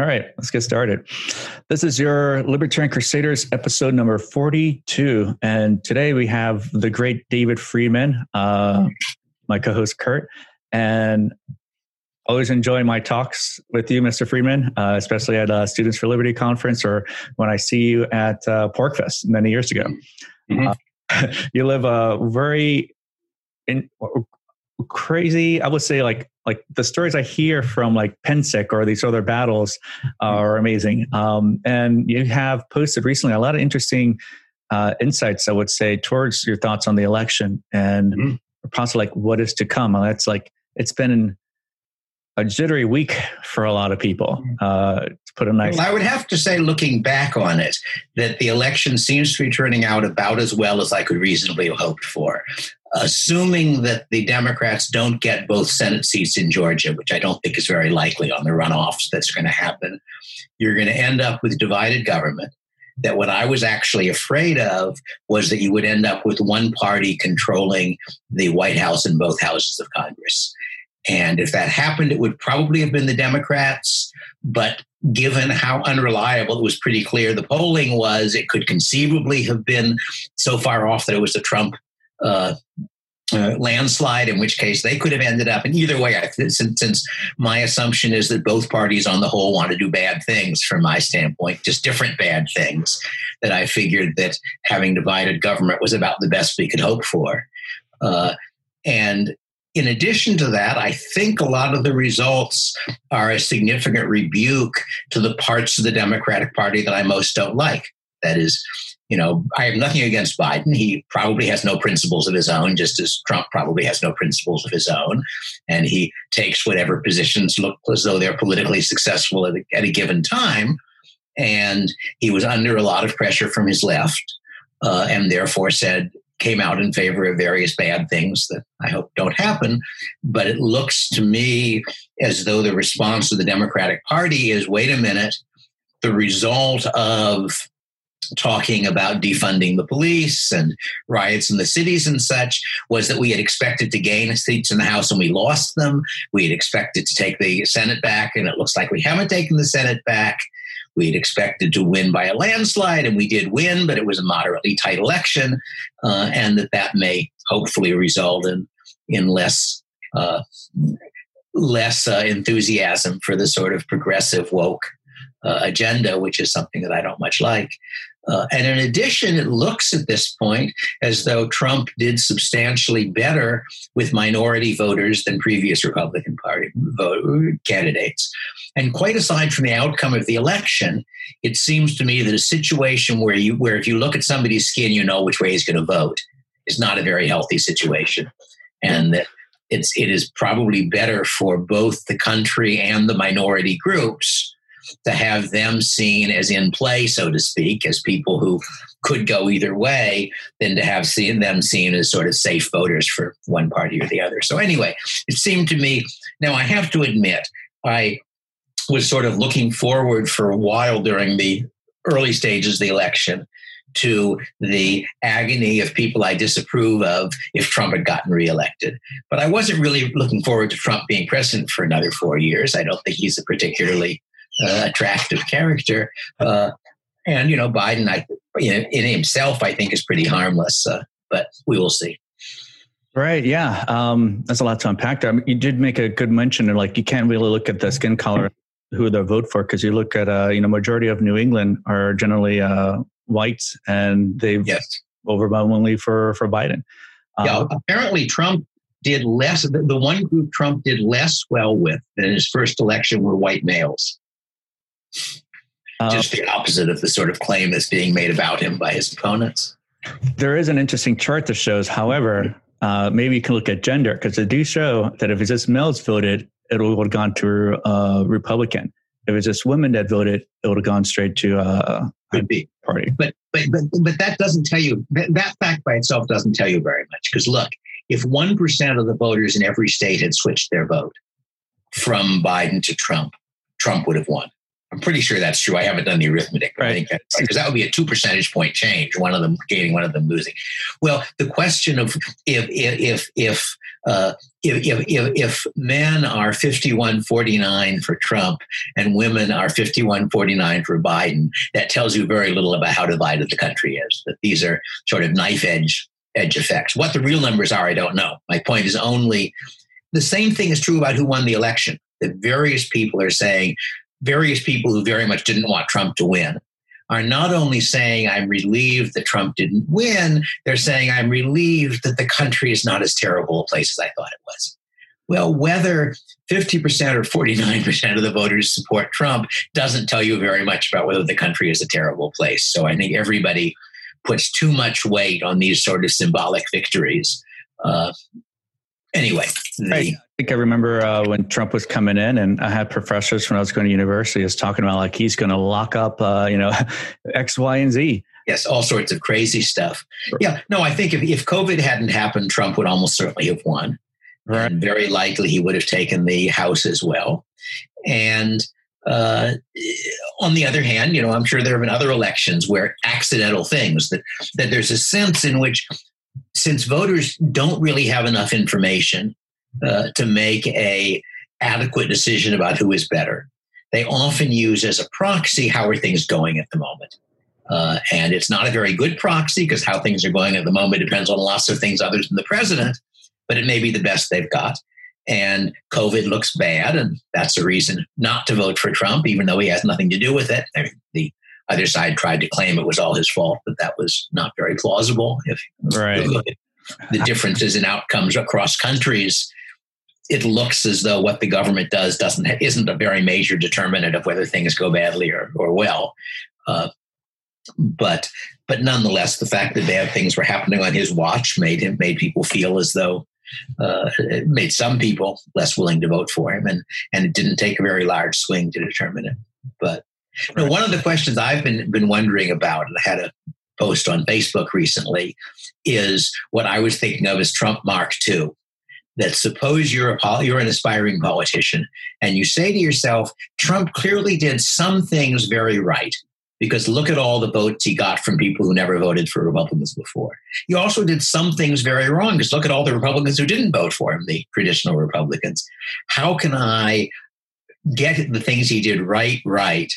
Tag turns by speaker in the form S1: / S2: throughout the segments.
S1: All right, let's get started. This is your Libertarian Crusaders episode number 42. And today we have the great David Friedman, uh, my co host Kurt. And always enjoy my talks with you, Mr. Friedman, uh, especially at uh, Students for Liberty conference or when I see you at uh, PorcFest many years ago. Mm-hmm. Uh, you live a very in, crazy, I would say, like like the stories I hear from like PennSec or these other battles are amazing. Um, and you have posted recently a lot of interesting uh, insights, I would say, towards your thoughts on the election and mm-hmm. possibly like what is to come. And that's like it's been a jittery week for a lot of people. Mm-hmm. Uh, to put a nice.
S2: Well, I would have to say, looking back on it, that the election seems to be turning out about as well as I could reasonably have hoped for assuming that the Democrats don't get both Senate seats in Georgia, which I don't think is very likely on the runoffs that's going to happen, you're going to end up with divided government. That what I was actually afraid of was that you would end up with one party controlling the White House and both houses of Congress. And if that happened, it would probably have been the Democrats. But given how unreliable it was pretty clear the polling was, it could conceivably have been so far off that it was the Trump uh, uh, landslide, in which case they could have ended up. And either way, I, since, since my assumption is that both parties on the whole want to do bad things from my standpoint, just different bad things, that I figured that having divided government was about the best we could hope for. Uh, and in addition to that, I think a lot of the results are a significant rebuke to the parts of the Democratic Party that I most don't like. That is, you know, I have nothing against Biden. He probably has no principles of his own, just as Trump probably has no principles of his own. And he takes whatever positions look as though they're politically successful at a, at a given time. And he was under a lot of pressure from his left, uh, and therefore said, came out in favor of various bad things that I hope don't happen. But it looks to me as though the response of the Democratic Party is wait a minute, the result of talking about defunding the police and riots in the cities and such was that we had expected to gain seats in the House and we lost them. We had expected to take the Senate back, and it looks like we haven't taken the Senate back. We had expected to win by a landslide, and we did win, but it was a moderately tight election, uh, and that that may hopefully result in in less uh, less uh, enthusiasm for the sort of progressive woke uh, agenda, which is something that I don't much like. Uh, and in addition, it looks at this point as though Trump did substantially better with minority voters than previous Republican Party vote, candidates. And quite aside from the outcome of the election, it seems to me that a situation where you where if you look at somebody's skin, you know which way he's going to vote is not a very healthy situation, and that it's it is probably better for both the country and the minority groups to have them seen as in play, so to speak, as people who could go either way, than to have seen them seen as sort of safe voters for one party or the other. So anyway, it seemed to me. Now I have to admit, I was sort of looking forward for a while during the early stages of the election to the agony of people I disapprove of if Trump had gotten reelected. But I wasn't really looking forward to Trump being president for another four years. I don't think he's a particularly uh, attractive character. Uh, and you know, Biden, I know, in himself, I think is pretty harmless. Uh, but we will see.
S1: Right. Yeah. Um, that's a lot to unpack there. I mean, you did make a good mention, of like you can't really look at the skin color who they vote for because you look at uh, you know majority of New England are generally uh, whites, and they yes. overwhelmingly for for Biden.
S2: yeah. Um, apparently, Trump did less. The one group Trump did less well with in his first election were white males. Just the opposite of the sort of claim that's being made about him by his opponents.
S1: There is an interesting chart that shows, however, uh, maybe you can look at gender because they do show that if it's just males voted, it would have gone to uh, Republican. If it's just women that voted, it would have gone straight to uh,
S2: Could be. party. But, but but but that doesn't tell you that, that fact by itself doesn't tell you very much. Because look, if one percent of the voters in every state had switched their vote from Biden to Trump, Trump would have won I'm pretty sure that's true. I haven't done the arithmetic, right. I think that's because that would be a two percentage point change. One of them gaining, one of them losing. Well, the question of if if if uh, if, if, if, if men are 51-49 for Trump and women are 51-49 for Biden, that tells you very little about how divided the country is. That these are sort of knife edge edge effects. What the real numbers are, I don't know. My point is only the same thing is true about who won the election. That various people are saying various people who very much didn't want Trump to win are not only saying, I'm relieved that Trump didn't win, they're saying, I'm relieved that the country is not as terrible a place as I thought it was. Well, whether 50% or 49% of the voters support Trump doesn't tell you very much about whether the country is a terrible place. So I think everybody puts too much weight on these sort of symbolic victories. Uh, anyway,
S1: the, think I remember uh, when Trump was coming in, and I had professors when I was going to university is talking about like he's going to lock up, uh, you know, X, Y, and Z.
S2: Yes, all sorts of crazy stuff. Yeah, no, I think if, if COVID hadn't happened, Trump would almost certainly have won. Right. And very likely he would have taken the House as well. And uh, on the other hand, you know, I'm sure there have been other elections where accidental things that that there's a sense in which, since voters don't really have enough information uh, to make a adequate decision about who is better. They often use as a proxy how are things going at the moment. Uh, and it's not a very good proxy because how things are going at the moment depends on lots of things other than the president, but it may be the best they've got. And COVID looks bad, and that's a reason not to vote for Trump, even though he has nothing to do with it. I mean, the other side tried to claim it was all his fault, but that was not very plausible. If
S1: right.
S2: the differences in outcomes across countries, it looks as though what the government does doesn't isn't a very major determinant of whether things go badly or, or well. Uh, but but nonetheless, the fact that bad things were happening on his watch made him made people feel as though uh, it made some people less willing to vote for him, and and it didn't take a very large swing to determine it. But you know, one of the questions I've been been wondering about, and I had a post on Facebook recently, is what I was thinking of as Trump Mark II that suppose you're a you're an aspiring politician and you say to yourself, Trump clearly did some things very right because look at all the votes he got from people who never voted for Republicans before. He also did some things very wrong because look at all the Republicans who didn't vote for him, the traditional Republicans. How can I get the things he did right right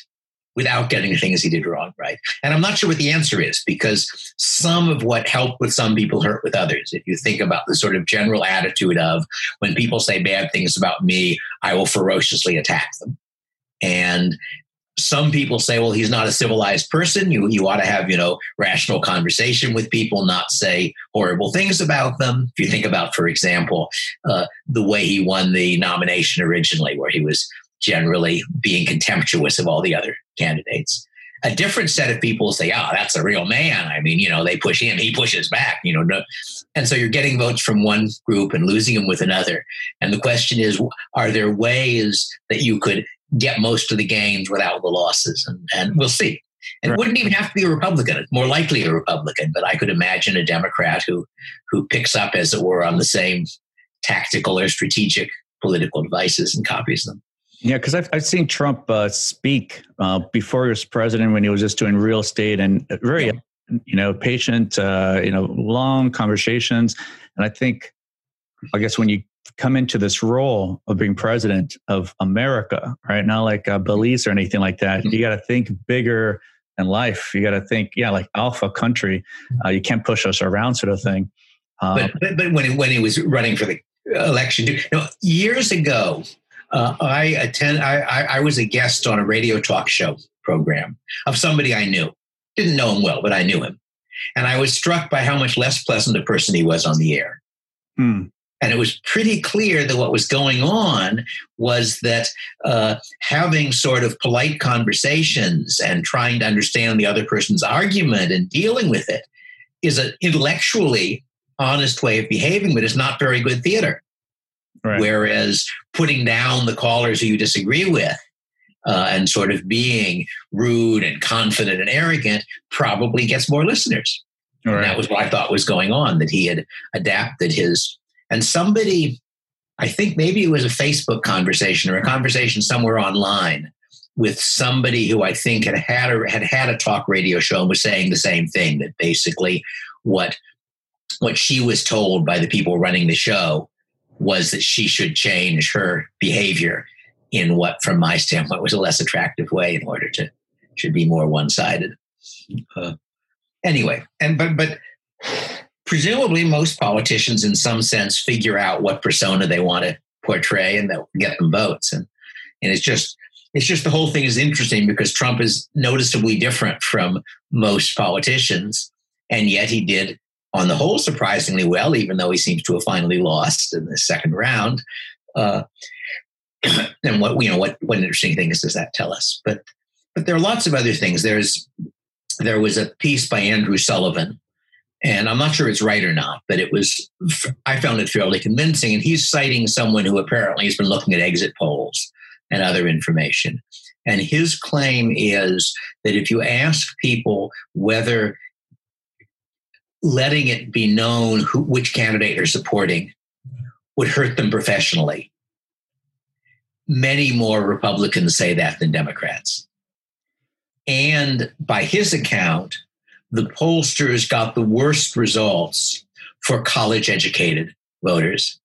S2: without getting things he did wrong right? And I'm not sure what the answer is because some of what helped with some people hurt with others. If you think about the sort of general attitude of when people say bad things about me, I will ferociously attack them. And some people say, well, he's not a civilized person. You, you ought to have, you know, rational conversation with people, not say horrible things about them. If you think about, for example, uh, the way he won the nomination originally, where he was generally being contemptuous of all the other candidates. A different set of people say, "Oh, that's a real man." I mean, you know, they push him, he pushes back. You know, no. and so you're getting votes from one group and losing them with another. And the question is, are there ways that you could get most of the gains without the losses? And, and we'll see. And right. it wouldn't even have to be a Republican. It's more likely a Republican, but I could imagine a Democrat who who picks up, as it were, on the same tactical or strategic political devices and copies them.
S1: Yeah, because I've, I've seen Trump uh, speak uh, before he was president when he was just doing real estate and very, yeah. you know, patient, uh, you know, long conversations. And I think, I guess when you come into this role of being president of America, right? Not like uh, Belize or anything like that. Mm-hmm. You got to think bigger in life. You got to think, yeah, like alpha country. Uh, you can't push us around, sort of thing.
S2: Um, but, but, but when, when he was running for the election, years ago, uh, I attend. I, I, I was a guest on a radio talk show program of somebody I knew. Didn't know him well, but I knew him, and I was struck by how much less pleasant a person he was on the air. Hmm. And it was pretty clear that what was going on was that uh, having sort of polite conversations and trying to understand the other person's argument and dealing with it is an intellectually honest way of behaving, but it's not very good theater. Right. Whereas putting down the callers who you disagree with uh, and sort of being rude and confident and arrogant probably gets more listeners. Right. And that was what I thought was going on, that he had adapted his. And somebody, I think maybe it was a Facebook conversation or a conversation somewhere online, with somebody who I think had had a, had had a talk radio show and was saying the same thing that basically what what she was told by the people running the show was that she should change her behavior in what, from my standpoint, was a less attractive way in order to should be more one sided. Uh, anyway, and but but presumably most politicians, in some sense, figure out what persona they want to portray and that get them votes, and and it's just it's just the whole thing is interesting because Trump is noticeably different from most politicians, and yet he did on the whole surprisingly well, even though he seems to have finally lost in the second round. Uh, and what you know, what what interesting things does that tell us? But but there are lots of other things. There's there was a piece by Andrew Sullivan, and I'm not sure it's right or not, but it was I found it fairly convincing. And he's citing someone who apparently has been looking at exit polls and other information. And his claim is that if you ask people whether letting it be known who, which candidate you're supporting would hurt them professionally. Many more Republicans say that than Democrats. And by his account, the pollsters got the worst results for college educated voters.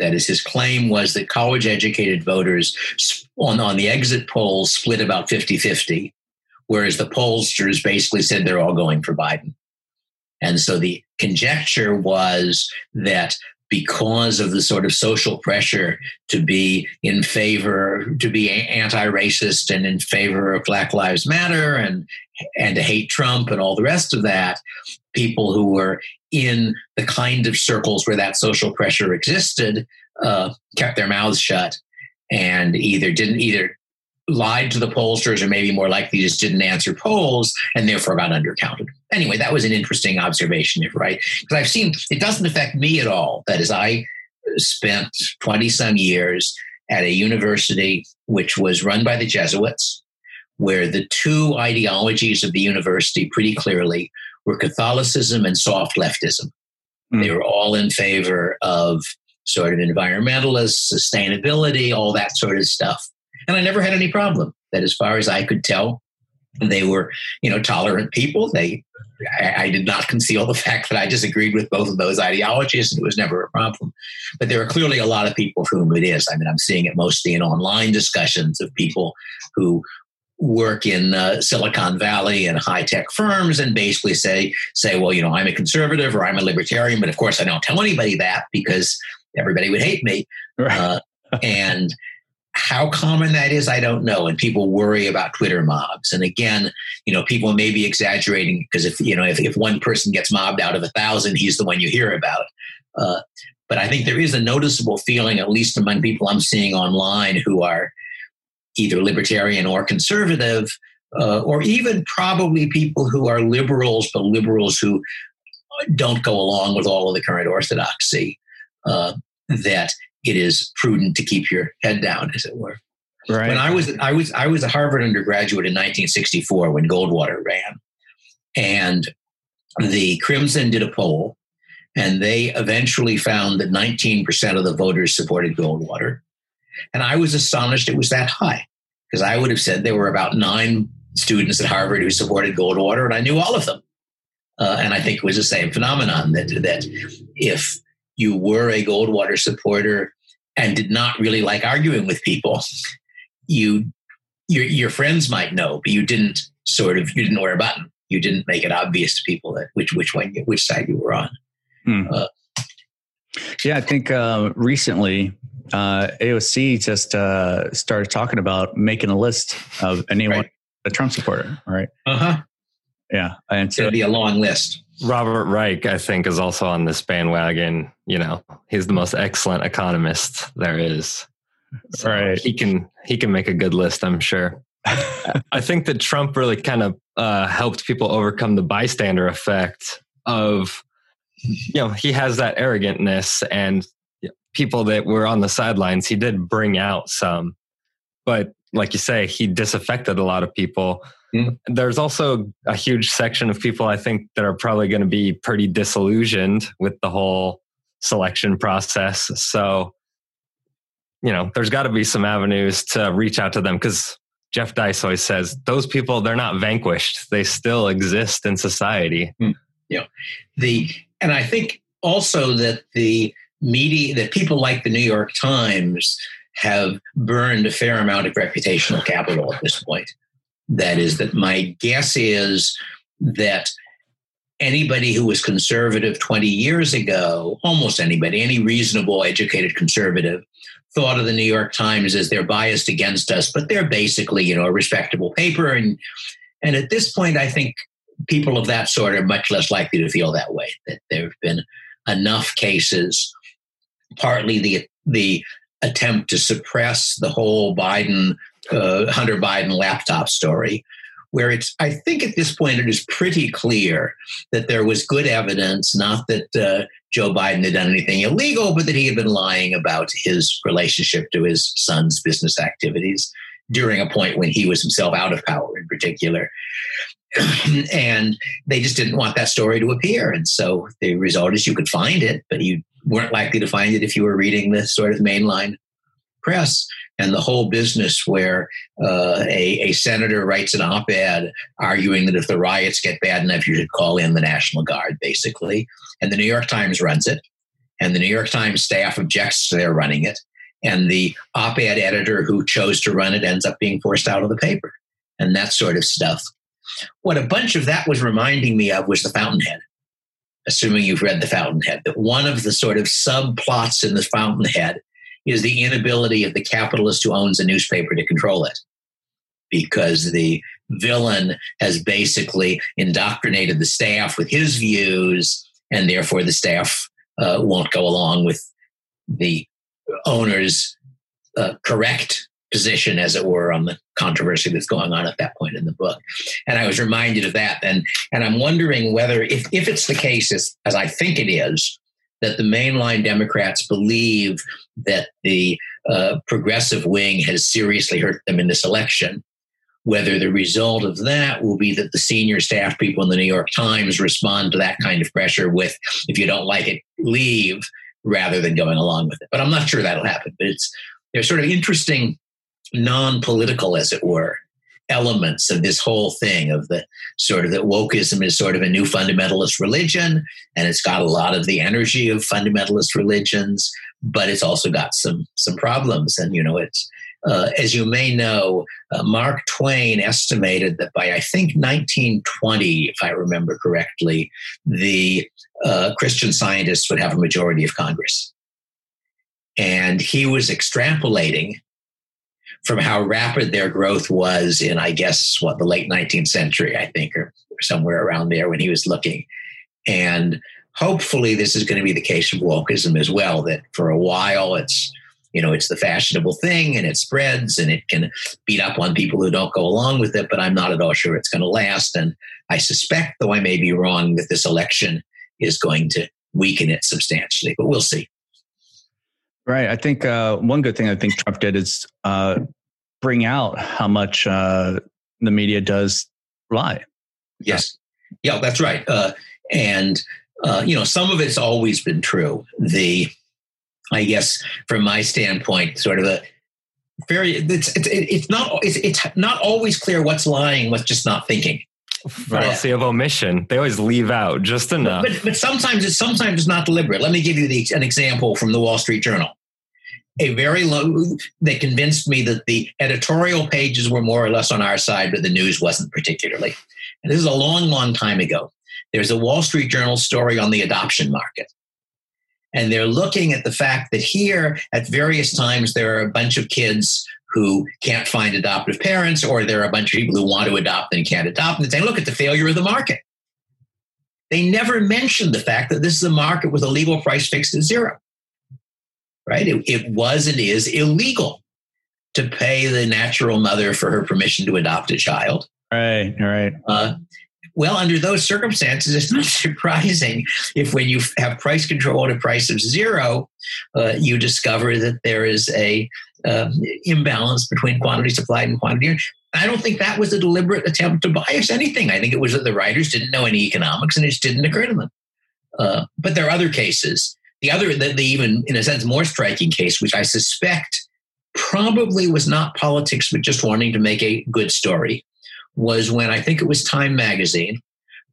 S2: That is, his claim was that college educated voters on, on the exit polls split about 50 50, whereas the pollsters basically said they're all going for Biden. And so the conjecture was that because of the sort of social pressure to be in favor, to be anti-racist and in favor of Black Lives Matter and and to hate Trump and all the rest of that, people who were in the kind of circles where that social pressure existed uh, kept their mouths shut and either didn't either lied to the pollsters or maybe more likely just didn't answer polls and therefore got undercounted. Anyway, that was an interesting observation, if right? Because I've seen it doesn't affect me at all. That is, I spent 20 some years at a university which was run by the Jesuits, where the two ideologies of the university pretty clearly were Catholicism and soft leftism. Mm. They were all in favor of sort of environmentalists, sustainability, all that sort of stuff. And I never had any problem. That, as far as I could tell, they were, you know, tolerant people. They, I, I, did not conceal the fact that I disagreed with both of those ideologies, and it was never a problem. But there are clearly a lot of people for whom it is. I mean, I'm seeing it mostly in online discussions of people who work in uh, Silicon Valley and high tech firms, and basically say, say, well, you know, I'm a conservative or I'm a libertarian, but of course I don't tell anybody that because everybody would hate me. Right. Uh, and how common that is, I don't know. And people worry about Twitter mobs. And again, you know, people may be exaggerating because if you know if, if one person gets mobbed out of a thousand, he's the one you hear about. Uh, but I think there is a noticeable feeling, at least among people I'm seeing online who are either libertarian or conservative, uh, or even probably people who are liberals, but liberals who don't go along with all of the current orthodoxy. Uh, that it is prudent to keep your head down, as it were. Right. When I was I was I was a Harvard undergraduate in 1964 when Goldwater ran, and the Crimson did a poll, and they eventually found that 19% of the voters supported Goldwater, and I was astonished it was that high because I would have said there were about nine students at Harvard who supported Goldwater, and I knew all of them. Uh, and I think it was the same phenomenon that that if you were a Goldwater supporter and did not really like arguing with people, you your your friends might know, but you didn't sort of you didn't wear a button. You didn't make it obvious to people that which which one you, which side you were on. Hmm. Uh,
S1: yeah, I think uh, recently uh, AOC just uh, started talking about making a list of anyone right. a Trump supporter. Right.
S2: Uh huh.
S1: Yeah,
S2: and so it'd be a long list.
S3: Robert Reich, I think, is also on this bandwagon. You know, he's the most excellent economist there is. So right. He can he can make a good list, I'm sure. I think that Trump really kind of uh, helped people overcome the bystander effect of, you know, he has that arrogantness and people that were on the sidelines, he did bring out some, but like you say, he disaffected a lot of people. There's also a huge section of people I think that are probably going to be pretty disillusioned with the whole selection process. So, you know, there's got to be some avenues to reach out to them because Jeff Deist always says, those people, they're not vanquished. They still exist in society.
S2: Hmm. Yeah. The, and I think also that the media, that people like the New York Times have burned a fair amount of reputational capital at this point. That is, that my guess is that anybody who was conservative 20 years ago, almost anybody, any reasonable educated conservative, thought of the New York Times as they're biased against us, but they're basically, you know, a respectable paper. And and at this point, I think people of that sort are much less likely to feel that way. That there have been enough cases, partly the the attempt to suppress the whole Biden uh, Hunter Biden laptop story, where it's I think at this point it is pretty clear that there was good evidence, not that uh, Joe Biden had done anything illegal, but that he had been lying about his relationship to his son's business activities during a point when he was himself out of power in particular. and they just didn't want that story to appear. And so the result is you could find it, but you weren't likely to find it if you were reading the sort of mainline press and the whole business where uh, a, a senator writes an op ed arguing that if the riots get bad enough, you should call in the National Guard, basically. And the New York Times runs it, and the New York Times staff objects to their running it. And the op ed editor who chose to run it ends up being forced out of the paper, and that sort of stuff. What a bunch of that was reminding me of was the Fountainhead assuming you've read The Fountainhead, that one of the sort of subplots in The Fountainhead is the inability of the capitalist who owns a newspaper to control it. Because the villain has basically indoctrinated the staff with his views, and therefore the staff uh, won't go along with the owner's uh, correct position, as it were, on the controversy that's going on at that point in the book. And I was reminded of that, and and I'm wondering whether, if if it's the case, as, as I think it is, that the mainline Democrats believe that the uh, progressive wing has seriously hurt them in this election. Whether the result of that will be that the senior staff people in the New York Times respond to that kind of pressure with, if you don't like it, leave, rather than going along with it. But I'm not sure that'll happen. But it's there's sort of interesting, non-political, as it were, elements of this whole thing of the sort of that wokeism is sort of a new fundamentalist religion and it's got a lot of the energy of fundamentalist religions but it's also got some some problems. And you know it's uh, as you may know uh, mark twain estimated that by i think 1920 if i remember correctly the uh, christian scientists would have a majority of congress. And he was extrapolating from how rapid their growth was in, I guess, what the late 19th century, I think, or, somewhere around there when he was looking. And hopefully, this is going to be the case of wokeism as well. That for a while, it's you know it's the fashionable thing and it spreads and it can beat up on people who don't go along with it. But I'm not at all sure it's going to last. And I suspect, though I may be wrong, that this election is going to weaken it substantially. But we'll see.
S1: Right. I think uh, one good thing I think Trump did is uh, bring out how much uh, the media does lie.
S2: Yes. Yeah, that's right. Uh, and uh, you know, some of it's always been true. The, I guess, from my standpoint, sort of a very it's it's, it's not it's, it's not always clear what's lying, what's just not thinking
S3: fallacy of omission. They always leave out just enough.
S2: But, but sometimes it's sometimes it's not deliberate. Let me give you the, an example from the Wall Street Journal. A very low. They convinced me that the editorial pages were more or less on our side, but the news wasn't particularly. And this is a long, long time ago. There's a Wall Street Journal story on the adoption market. And they're looking at the fact that here, at various times, there are a bunch of kids who can't find adoptive parents, or there are a bunch of people who want to adopt and can't adopt, and they look at the failure of the market. They never mentioned the fact that this is a market with a legal price fixed at zero. Right? It, it was and is illegal to pay the natural mother for her permission to adopt a child.
S1: Right, right. Uh,
S2: well, under those circumstances, it's not surprising if when you have price control at a price of zero, uh, you discover that there is a uh, imbalance between quantity supplied and quantity. I don't think that was a deliberate attempt to bias anything. I think it was that the writers didn't know any economics and it just didn't occur to them. Uh, but there are other cases. The other, the, the even in a sense more striking case, which I suspect probably was not politics, but just wanting to make a good story, was when I think it was Time magazine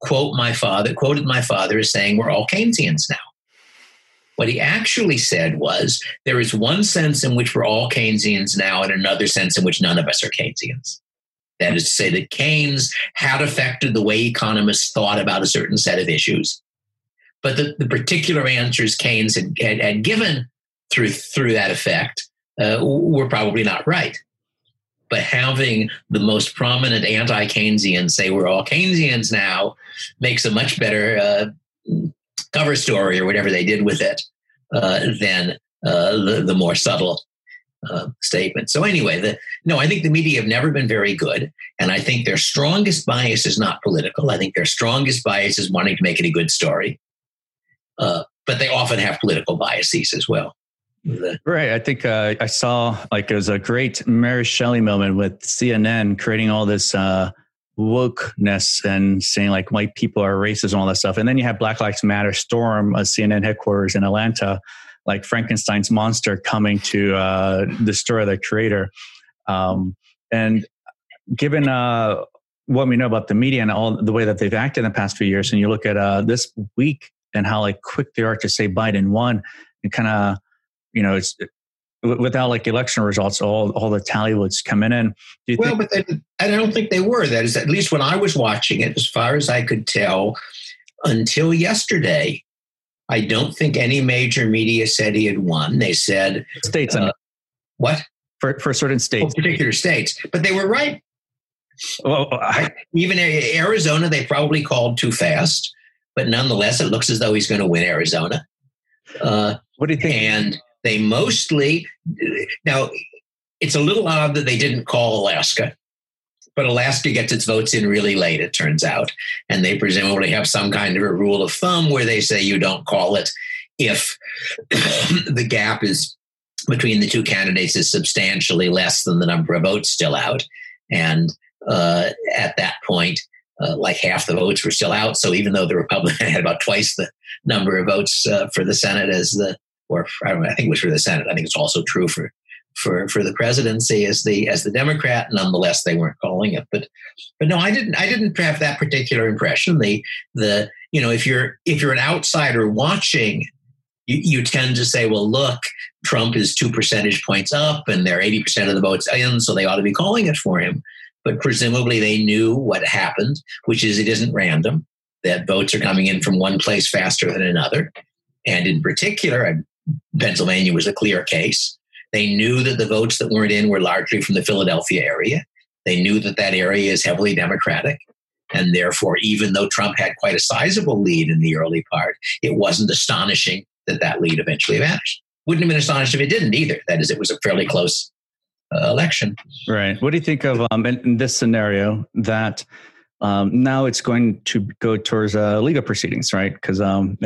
S2: quote my father, quoted my father as saying, We're all Keynesians now. What he actually said was, There is one sense in which we're all Keynesians now, and another sense in which none of us are Keynesians. That is to say, that Keynes had affected the way economists thought about a certain set of issues. But the, the particular answers Keynes had, had, had, given through, through that effect uh, were probably not right but having the most prominent anti-Keynesian say we're all Keynesians now makes a much better uh, cover story or whatever they did with it uh, than uh, the, the, more subtle uh, statement. So anyway, the, no, I think the media have never been very good, and I think their strongest bias is not political. I think their strongest bias is wanting to make it a good story, uh, but they often have political biases as well.
S1: Right. I think uh, I saw like it was a great Mary Shelley moment with CNN creating all this uh, wokeness and saying like white people are racist and all that stuff. And then you have Black Lives Matter storm a CNN headquarters in Atlanta, like Frankenstein's monster coming to uh, destroy the creator. Um, and given uh, what we know about the media and all the way that they've acted in the past few years, and you look at uh, this week and how like quick they are to say Biden won, and kind of you know, it's without like election results, all all the tally would come in.
S2: well, think- but they, I don't think they were. That is at least when I was watching it, as far as I could tell, until yesterday. I don't think any major media said he had won. They said
S1: states. Uh,
S2: what
S1: for for certain states,
S2: oh, particular states, but they were right. Well, I, even Arizona, they probably called too fast, but nonetheless, it looks as though he's going to win Arizona.
S1: Uh, what do you think?
S2: And they mostly, now, it's a little odd that they didn't call Alaska, but Alaska gets its votes in really late, it turns out. And they presumably have some kind of a rule of thumb where they say you don't call it if the gap is between the two candidates is substantially less than the number of votes still out. And uh, at that point, uh, like half the votes were still out. So even though the Republican had about twice the number of votes uh, for the Senate as the or I, don't know, I think it was for the Senate. I think it's also true for for for the presidency as the as the Democrat. Nonetheless, they weren't calling it. But but no, I didn't I didn't have that particular impression. The the you know if you're if you're an outsider watching. You, you tend to say, well, look, Trump is two percentage points up and they're 80% of the votes in, so they ought to be calling it for him. But presumably they knew what happened, which is it isn't random, that votes are coming in from one place faster than another. And in particular, Pennsylvania was a clear case. They knew that the votes that weren't in were largely from the Philadelphia area. They knew that that area is heavily Democratic. And therefore, even though Trump had quite a sizable lead in the early part, it wasn't astonishing that that lead eventually vanished. Wouldn't have been astonished if it didn't either. That is, it was a fairly close election.
S1: Right. What do you think of um, in, in this scenario that um, now it's going to go towards uh, legal proceedings, right? Because um,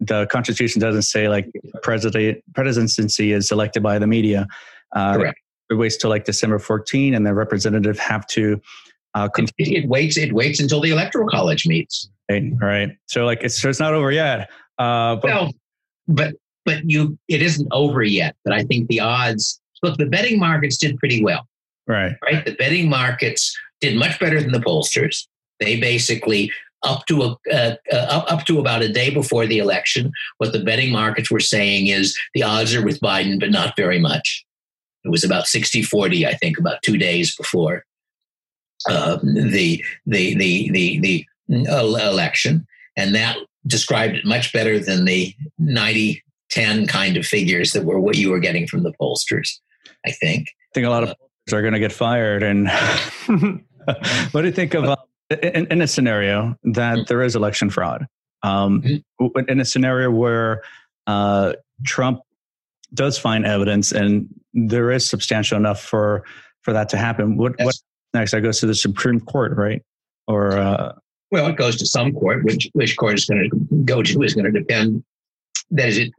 S1: the Constitution doesn't say like president presidency is elected by the media. Uh, Correct. It waits till like December 14, and the representative have to.
S2: Uh, it, it, waits. It waits until the electoral college meets.
S1: Right. right. So like it's so it's not over yet. Uh,
S2: but, well, but but you it isn't over yet. But I think the odds. Look, the betting markets did pretty well.
S1: Right.
S2: Right. The betting markets did much better than the pollsters. They basically up to a uh, uh, up, to about a day before the election, what the betting markets were saying is the odds are with Biden, but not very much. It was about 60 40, I think, about two days before uh, the, the, the, the, the election. And that described it much better than the 90 10 kind of figures that were what you were getting from the pollsters, I think.
S1: I think a lot of uh, are going to get fired. And what do you think of uh, in, in a scenario that mm-hmm. there is election fraud, um, mm-hmm. in a scenario where uh, Trump does find evidence and there is substantial enough for for that to happen, what yes. what next? That goes to the Supreme Court, right? Or uh,
S2: well, it goes to some court. Which which court is going to go to is going to depend. That is, it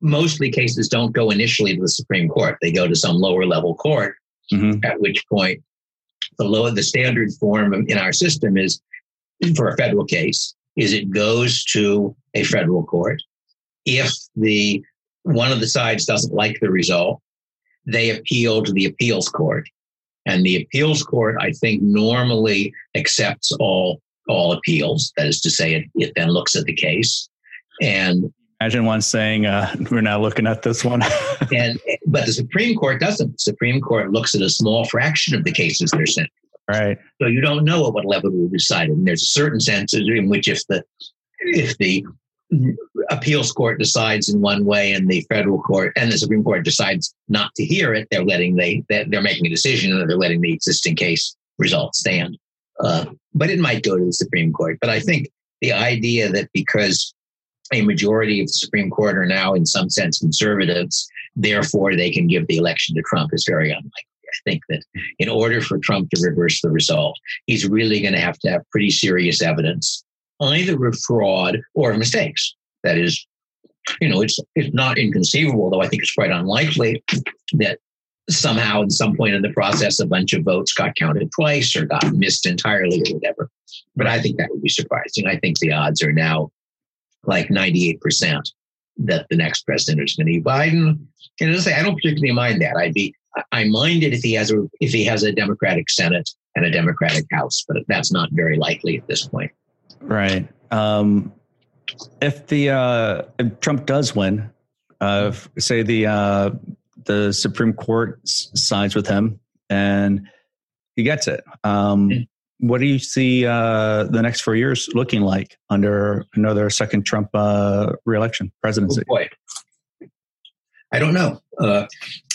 S2: mostly cases don't go initially to the Supreme Court; they go to some lower level court. Mm-hmm. At which point, the low the standard form in our system is for a federal case is it goes to a federal court if the one of the sides doesn't like the result they appeal to the appeals court. And the appeals court, I think, normally accepts all all appeals. That is to say, it, it then looks at the case. And
S1: imagine one saying, uh, "We're now looking at this one."
S2: and but the Supreme Court doesn't. The Supreme Court looks at a small fraction of the cases they're sent.
S1: Right.
S2: So you don't know at what level will be decided. And there's a certain sense in which if the if the appeals court decides in one way and the federal court and the Supreme Court decides not to hear it, they're letting they they're making a decision and they're letting the existing case result stand. Uh, but it might go to the Supreme Court. But I think the idea that because a majority of the Supreme Court are now, in some sense, conservatives, therefore they can give the election to Trump is very unlikely. I think that in order for Trump to reverse the result, he's really going to have to have pretty serious evidence either of fraud or of mistakes. That is, you know, it's it's not inconceivable, though I think it's quite unlikely that somehow at some point in the process a bunch of votes got counted twice or got missed entirely or whatever. But I think that would be surprising. I think the odds are now like 98% that the next president is going to be Biden. And as I say, I don't particularly mind that. I'd be I mind it if he has a if he has a Democratic Senate and a Democratic House, but that's not very likely at this point.
S1: Right. Um, if the uh, if Trump does win, uh, if, say the uh, the Supreme Court sides with him and he gets it, um, mm-hmm. What do you see uh, the next four years looking like under another second Trump uh, reelection presidency?
S2: Oh boy. I don't know. Uh,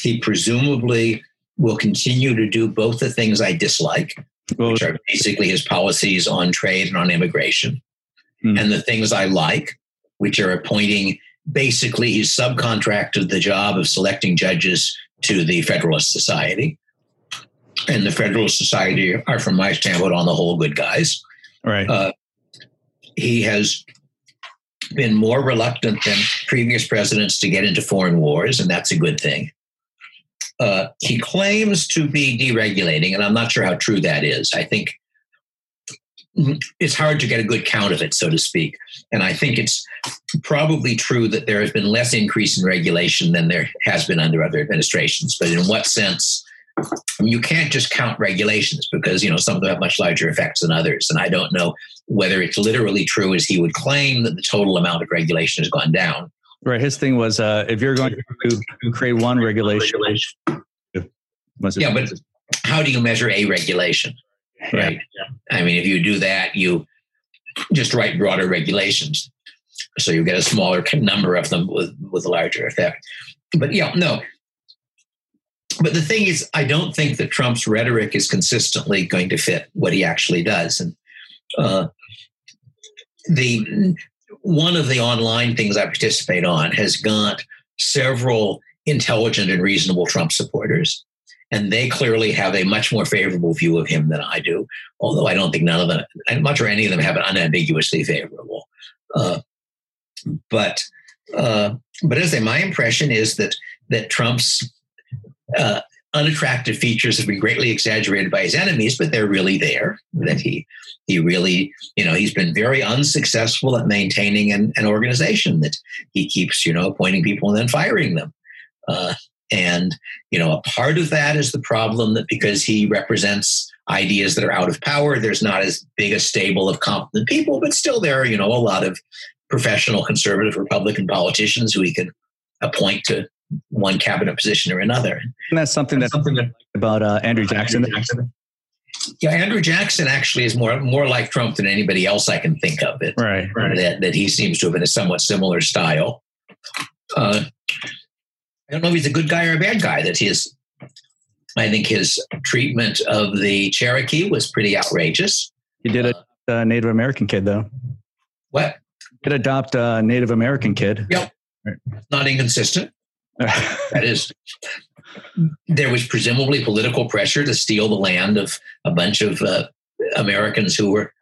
S2: he presumably will continue to do both the things I dislike, well, which are basically his policies on trade and on immigration, hmm. and the things I like, which are appointing basically he's subcontracted the job of selecting judges to the Federalist Society. And the Federalist Society are, from my standpoint, on the whole, good guys.
S1: Right. Uh,
S2: he has been more reluctant than previous presidents to get into foreign wars, and that's a good thing. Uh, he claims to be deregulating, and I'm not sure how true that is. I think it's hard to get a good count of it, so to speak. And I think it's probably true that there has been less increase in regulation than there has been under other administrations. But in what sense? You can't just count regulations because you know some of them have much larger effects than others, and I don't know whether it's literally true as he would claim that the total amount of regulation has gone down.
S1: Right. His thing was uh, if you're going to create one regulation,
S2: yeah, but how do you measure a regulation? Right. Yeah. I mean, if you do that, you just write broader regulations, so you get a smaller number of them with with a larger effect. But yeah, no, but the thing is, I don't think that Trump's rhetoric is consistently going to fit what he actually does. And uh, the one of the online things I participate on has got several intelligent and reasonable Trump supporters. And they clearly have a much more favorable view of him than I do, although I don't think none of them, much or any of them, have an unambiguously favorable. Uh, but uh, but as say, my impression is that that Trump's uh, unattractive features have been greatly exaggerated by his enemies, but they're really there. That he he really, you know, he's been very unsuccessful at maintaining an, an organization that he keeps, you know, appointing people and then firing them. Uh, and you know, a part of that is the problem that because he represents ideas that are out of power, there's not as big a stable of competent people, but still there are, you know, a lot of professional conservative Republican politicians who he can appoint to one cabinet position or another. And
S1: that's something that's, something that, about uh, Andrew Jackson. Andrew Jackson.
S2: Yeah, Andrew Jackson actually is more more like Trump than anybody else I can think of. It
S1: right, right.
S2: That that he seems to have been a somewhat similar style. Uh, I don't know if he's a good guy or a bad guy. That his, I think his treatment of the Cherokee was pretty outrageous.
S1: He did a uh, Native American kid though.
S2: What?
S1: He did adopt a Native American kid.
S2: Yep. Right. Not inconsistent. That is, there was presumably political pressure to steal the land of a bunch of uh, Americans who were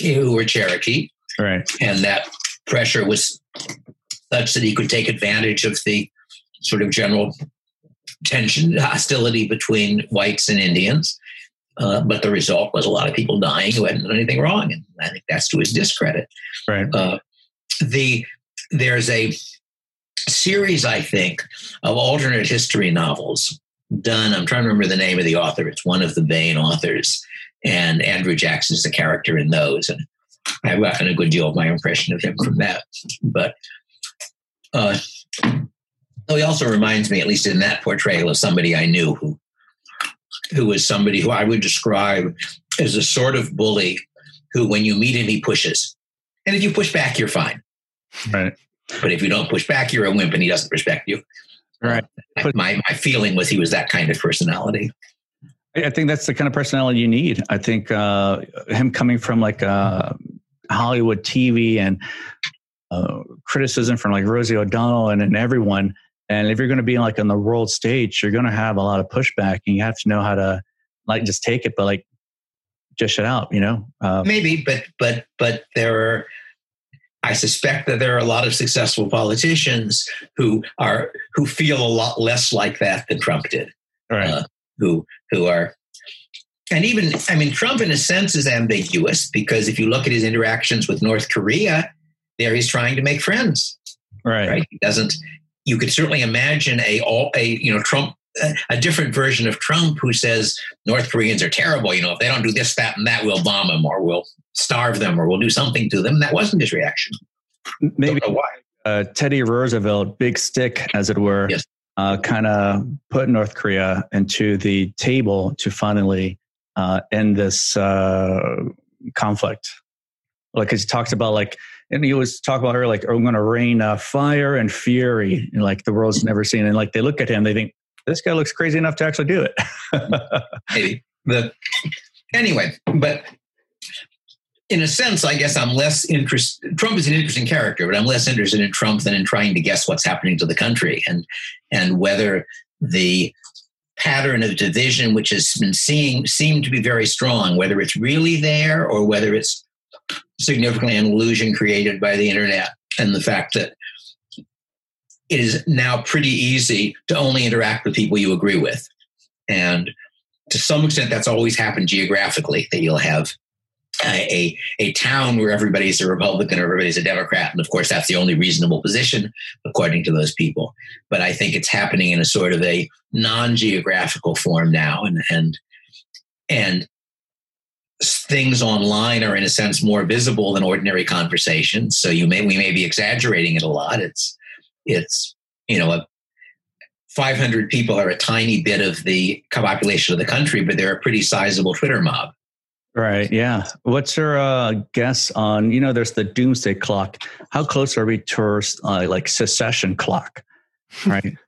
S2: who were Cherokee,
S1: right?
S2: And that pressure was such that he could take advantage of the sort of general tension, hostility between whites and Indians. Uh, but the result was a lot of people dying who hadn't done anything wrong, and I think that's to his discredit.
S1: Right. Uh,
S2: the there's a series, I think, of alternate history novels done. I'm trying to remember the name of the author. It's one of the Baen authors, and Andrew Jackson's the character in those. And I've gotten a good deal of my impression of him from that. But uh, oh, he also reminds me, at least in that portrayal, of somebody I knew who who was somebody who I would describe as a sort of bully who, when you meet him, he pushes. And if you push back, you're fine.
S1: Right.
S2: But if you don't push back, you're a wimp and he doesn't respect you.
S1: Right.
S2: But my, my feeling was he was that kind of personality.
S1: I think that's the kind of personality you need. I think uh, him coming from like uh, Hollywood TV and uh, criticism from like Rosie O'Donnell and, and everyone. And if you're going to be like on the world stage, you're going to have a lot of pushback, and you have to know how to like just take it, but like just shut out. You know,
S2: uh, maybe, but but but there are. I suspect that there are a lot of successful politicians who are who feel a lot less like that than Trump did.
S1: Right. Uh,
S2: who who are and even I mean Trump in a sense is ambiguous because if you look at his interactions with North Korea, there he's trying to make friends.
S1: Right.
S2: Right. He doesn't you could certainly imagine a all a you know Trump a different version of Trump who says North Koreans are terrible. You know, if they don't do this, that, and that, we'll bomb them or we'll starve them or we'll do something to them. That wasn't his reaction.
S1: Maybe why. Uh, Teddy Roosevelt, big stick, as it were, yes. uh, kind of put North Korea into the table to finally uh, end this uh, conflict. Like, he talked about like and he was talking about her like, I'm going to rain uh, fire and fury, and, like the world's never seen. And like they look at him, they think this guy looks crazy enough to actually do it.
S2: Maybe the anyway, but in a sense, I guess I'm less interested. Trump is an interesting character, but I'm less interested in Trump than in trying to guess what's happening to the country and and whether the pattern of division, which has been seeing seemed to be very strong, whether it's really there or whether it's significantly an illusion created by the internet and the fact that it is now pretty easy to only interact with people you agree with. And to some extent, that's always happened geographically, that you'll have a, a, town where everybody's a Republican or everybody's a Democrat. And of course, that's the only reasonable position, according to those people. But I think it's happening in a sort of a non geographical form now. And, and, and things online are in a sense more visible than ordinary conversations so you may we may be exaggerating it a lot it's it's you know a 500 people are a tiny bit of the population of the country but they're a pretty sizable twitter mob
S1: right yeah what's your uh, guess on you know there's the doomsday clock how close are we to uh, like secession clock right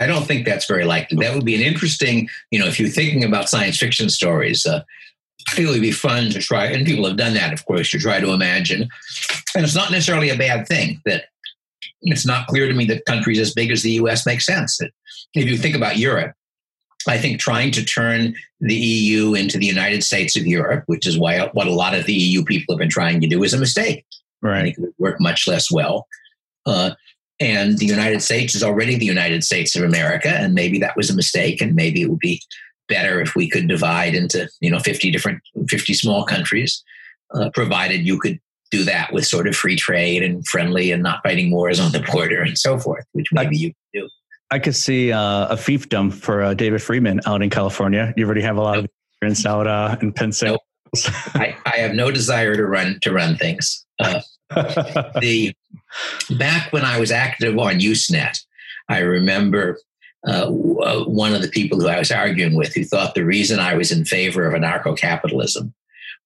S2: I don't think that's very likely. That would be an interesting, you know, if you're thinking about science fiction stories, uh, it would be fun to try, and people have done that, of course, to try to imagine. And it's not necessarily a bad thing that it's not clear to me that countries as big as the US make sense. That if you think about Europe, I think trying to turn the EU into the United States of Europe, which is why what a lot of the EU people have been trying to do, is a mistake.
S1: Right. I think
S2: it would work much less well. Uh, and the United States is already the United States of America, and maybe that was a mistake, and maybe it would be better if we could divide into you know 50 different 50 small countries uh, provided you could do that with sort of free trade and friendly and not fighting wars on the border and so forth which maybe I, you could do
S1: i could see uh, a fiefdom for uh, david Friedman out in california you already have a lot nope. of experience out uh, in pennsylvania
S2: nope. I, I, have no desire to run to run things uh, the back when i was active on usenet i remember uh, uh, one of the people who I was arguing with who thought the reason I was in favor of anarcho capitalism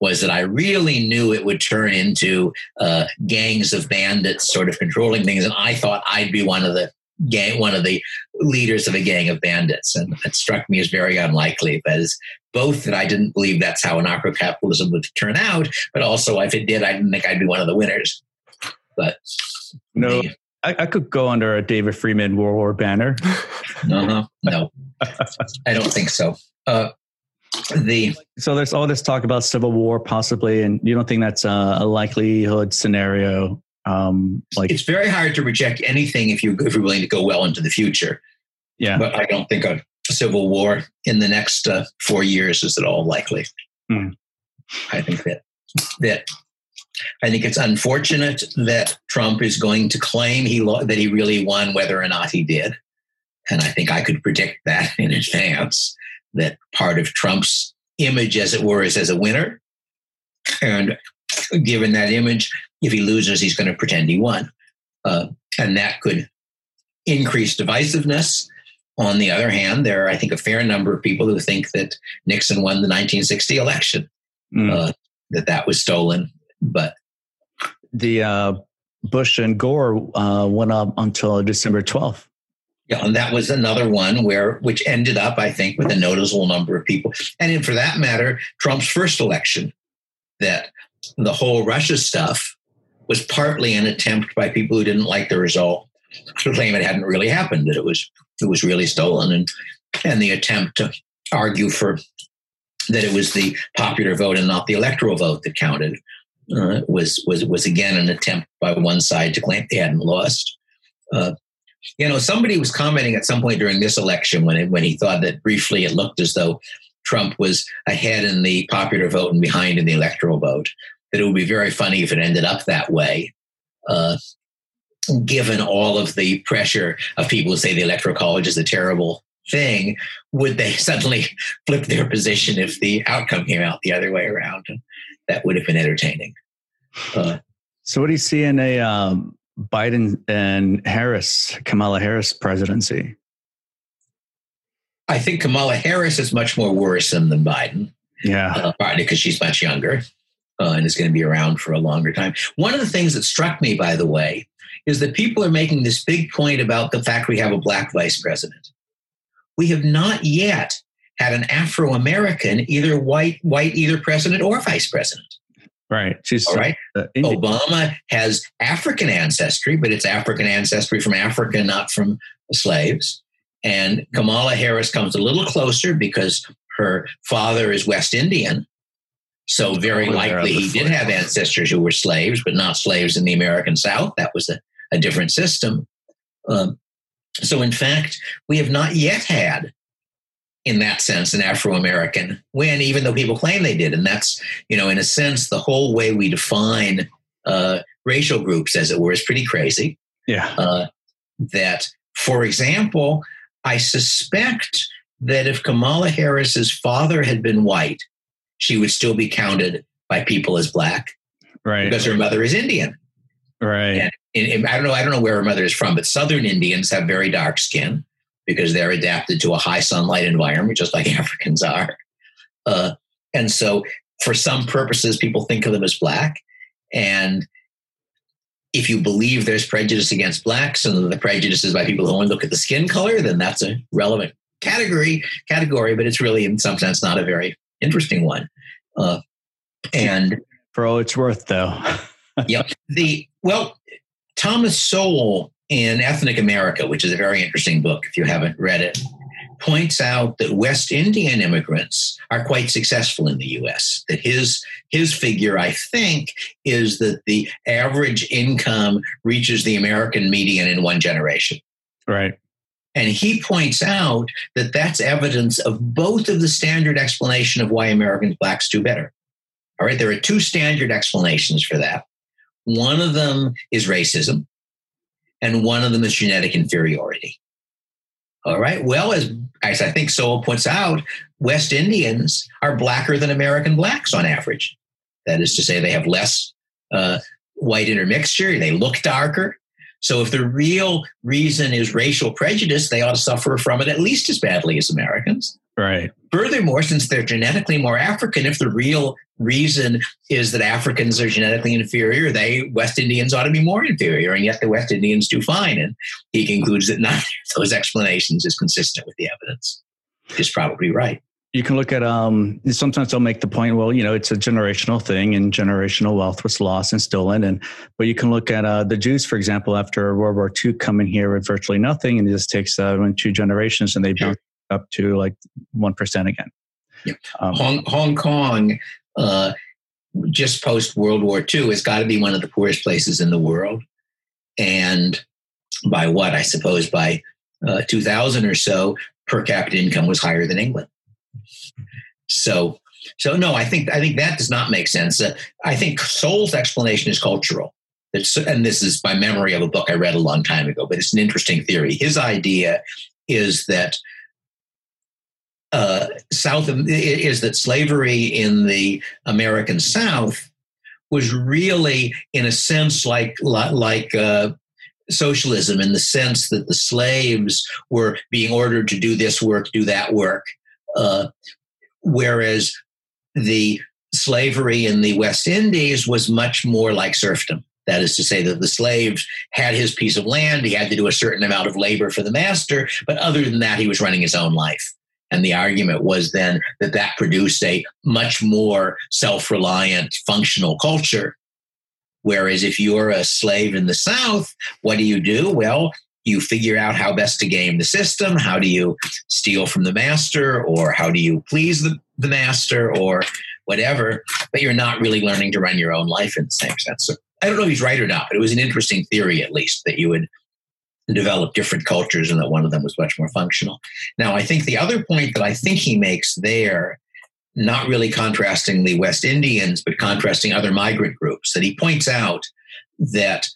S2: was that I really knew it would turn into uh, gangs of bandits sort of controlling things. And I thought I'd be one of the gang, one of the leaders of a gang of bandits. And it struck me as very unlikely. But as both that I didn't believe that's how anarcho capitalism would turn out, but also if it did, I didn't think I'd be one of the winners. But
S1: no, I, I, could go under a David Friedman World War banner.
S2: uh-huh. No, I don't think so. Uh, the
S1: so there's all this talk about civil war possibly, and you don't think that's a, a likelihood scenario? Um,
S2: like it's very hard to reject anything if you if you're willing to go well into the future.
S1: Yeah,
S2: but I don't think a civil war in the next uh, four years is at all likely. Mm. I think that that I think it's unfortunate that Trump is going to claim he lo- that he really won, whether or not he did. And I think I could predict that in advance. That part of Trump's image, as it were, is as a winner. And given that image, if he loses, he's going to pretend he won. Uh, and that could increase divisiveness. On the other hand, there are, I think, a fair number of people who think that Nixon won the 1960 election, mm. uh, that that was stolen. But
S1: the uh, Bush and Gore uh, went up until December 12th.
S2: Yeah, and that was another one where, which ended up, I think, with a noticeable number of people. And for that matter, Trump's first election, that the whole Russia stuff was partly an attempt by people who didn't like the result to claim it hadn't really happened, that it was it was really stolen, and and the attempt to argue for that it was the popular vote and not the electoral vote that counted uh, was was was again an attempt by one side to claim they hadn't lost. Uh, you know, somebody was commenting at some point during this election when it, when he thought that briefly it looked as though Trump was ahead in the popular vote and behind in the electoral vote. That it would be very funny if it ended up that way. Uh, given all of the pressure of people who say the electoral college is a terrible thing, would they suddenly flip their position if the outcome came out the other way around? That would have been entertaining.
S1: Uh, so, what do you see in a um, Biden and Harris, Kamala Harris presidency?
S2: I think Kamala Harris is much more worrisome than Biden.
S1: Yeah.
S2: Uh, partly because she's much younger uh, and is going to be around for a longer time. One of the things that struck me, by the way, is that people are making this big point about the fact we have a black vice president. We have not yet had an Afro American, either white, white, either president or vice president.
S1: Right.
S2: She's all right. Uh, Obama has African ancestry, but it's African ancestry from Africa, not from slaves. And Kamala Harris comes a little closer because her father is West Indian. So very likely he did have ancestors who were slaves, but not slaves in the American South. That was a, a different system. Um, so in fact, we have not yet had in that sense an Afro-American win, even though people claim they did. And that's, you know, in a sense, the whole way we define uh, racial groups, as it were, is pretty crazy.
S1: Yeah. Uh,
S2: that, for example, I suspect that if Kamala Harris's father had been white, she would still be counted by people as black,
S1: right?
S2: Because her mother is Indian,
S1: right? And,
S2: and I don't know, I don't know where her mother is from, but Southern Indians have very dark skin because they're adapted to a high sunlight environment, just like Africans are. Uh, and so, for some purposes, people think of them as black, and if you believe there's prejudice against blacks and the prejudice is by people who only look at the skin color, then that's a relevant category category, but it's really in some sense not a very interesting one. Uh, and
S1: for all it's worth, though.
S2: yeah, the well, Thomas Sowell in Ethnic America, which is a very interesting book if you haven't read it, points out that West Indian immigrants are quite successful in the US. That his his figure, I think, is that the average income reaches the American median in one generation.
S1: Right.
S2: And he points out that that's evidence of both of the standard explanation of why Americans blacks do better. All right, there are two standard explanations for that. One of them is racism, and one of them is genetic inferiority. All right. Well, as, as I think Sowell puts out, West Indians are blacker than American blacks on average. That is to say, they have less uh, white intermixture, they look darker. So, if the real reason is racial prejudice, they ought to suffer from it at least as badly as Americans.
S1: Right.
S2: Furthermore, since they're genetically more African, if the real reason is that Africans are genetically inferior, they West Indians ought to be more inferior, and yet the West Indians do fine. And he concludes that neither of those explanations is consistent with the evidence. Is probably right.
S1: You can look at um sometimes they'll make the point, well, you know, it's a generational thing and generational wealth was lost and stolen. And but you can look at uh, the Jews, for example, after World War II coming here with virtually nothing, and it just takes uh, two generations and they sure up to like 1% again.
S2: Yeah. Um, Hong, Hong Kong, uh, just post World War II, has got to be one of the poorest places in the world. And by what? I suppose by uh, 2000 or so, per capita income was higher than England. So So no, I think I think that does not make sense. Uh, I think Sowell's explanation is cultural. It's, and this is by memory of a book I read a long time ago, but it's an interesting theory. His idea is that uh, South is that slavery in the American South was really, in a sense, like like uh, socialism, in the sense that the slaves were being ordered to do this work, do that work, uh, whereas the slavery in the West Indies was much more like serfdom. That is to say, that the slave had his piece of land, he had to do a certain amount of labor for the master, but other than that, he was running his own life. And the argument was then that that produced a much more self reliant, functional culture. Whereas if you're a slave in the South, what do you do? Well, you figure out how best to game the system. How do you steal from the master, or how do you please the, the master, or whatever? But you're not really learning to run your own life in the same sense. So I don't know if he's right or not, but it was an interesting theory, at least, that you would develop different cultures and that one of them was much more functional. Now, I think the other point that I think he makes there, not really contrasting the West Indians, but contrasting other migrant groups, that he points out that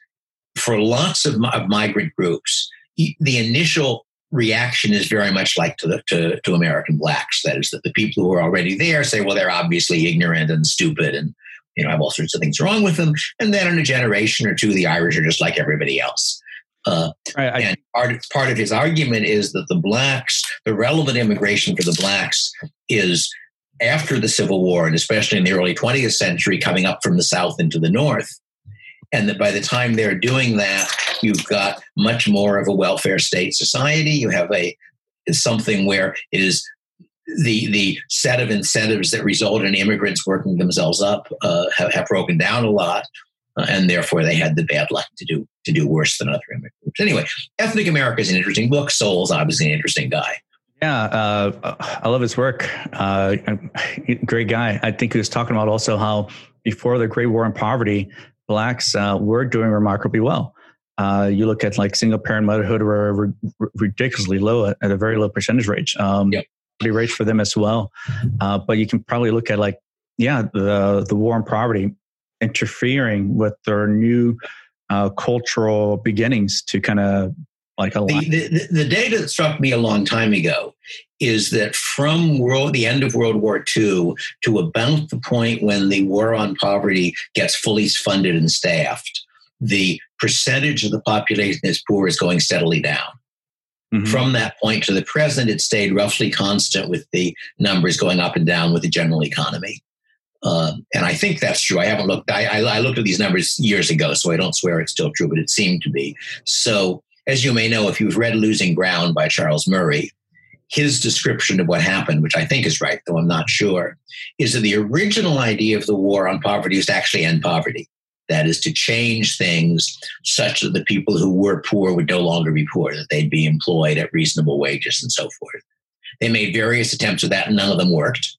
S2: for lots of, of migrant groups, the initial reaction is very much like to the to, to American blacks. That is that the people who are already there say, well, they're obviously ignorant and stupid and you know have all sorts of things wrong with them. And then in a generation or two, the Irish are just like everybody else. Uh, right, I, and part, part of his argument is that the blacks, the relevant immigration for the blacks is after the Civil War, and especially in the early 20th century, coming up from the South into the North. And that by the time they're doing that, you've got much more of a welfare state society. You have a something where it is the the set of incentives that result in immigrants working themselves up uh, have, have broken down a lot uh, and therefore they had the bad luck to do to do worse than other immigrant groups. Anyway, Ethnic America is an interesting book. Sowell's obviously an interesting guy.
S1: Yeah, uh, I love his work. Uh, great guy. I think he was talking about also how before the Great War on Poverty, blacks uh, were doing remarkably well. Uh, you look at like single parent motherhood were ridiculously low at, at, a very low percentage rate. Um, yep. Rate for them as well. Uh, but you can probably look at like yeah the the war on poverty interfering with their new uh, cultural beginnings to kind of like a
S2: the, the, the, data that struck me a long time ago is that from world, the end of World War II to about the point when the war on poverty gets fully funded and staffed, the percentage of the population that's poor is going steadily down. Mm-hmm. From that point to the present, it stayed roughly constant with the numbers going up and down with the general economy. Um, and I think that's true. I haven't looked. I, I, I, looked at these numbers years ago, so I don't swear it's still true, but it seemed to be. So, as you may know, if you've read *Losing Ground* by Charles Murray, his description of what happened, which I think is right, though I'm not sure, is that the original idea of the war on poverty was to actually end poverty. That is to change things such that the people who were poor would no longer be poor, that they'd be employed at reasonable wages and so forth. They made various attempts at that, and none of them worked.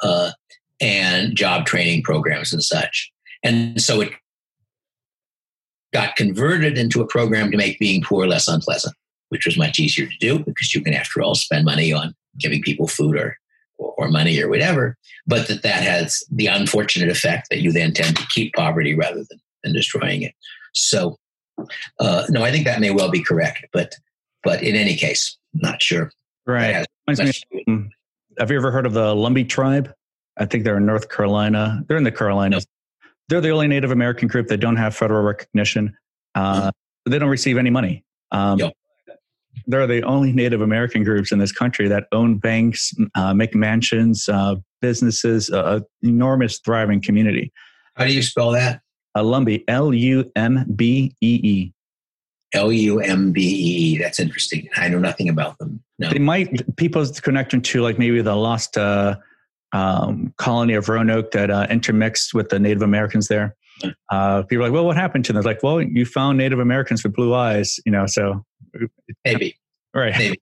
S2: Uh, and job training programs and such. And so it got converted into a program to make being poor less unpleasant, which was much easier to do because you can, after all, spend money on giving people food or, or money or whatever. But that that has the unfortunate effect that you then tend to keep poverty rather than, than destroying it. So, uh, no, I think that may well be correct, but but in any case, not sure.
S1: Right. Have you ever heard of the Lumbee tribe? I think they're in North Carolina. They're in the Carolinas. They're the only Native American group that don't have federal recognition. Uh, they don't receive any money. Um, yep. They're the only Native American groups in this country that own banks, uh, make mansions, uh, businesses, uh, enormous thriving community.
S2: How do you spell that?
S1: Lumbee, L U M B E E.
S2: L U M B E E. That's interesting. I know nothing about them. No.
S1: They might people's connection to like maybe the lost uh, um, colony of Roanoke that uh, intermixed with the Native Americans there. Uh, people are like, well, what happened to them? They're like, well, you found Native Americans with blue eyes, you know, so.
S2: Maybe.
S1: Right.
S2: Maybe.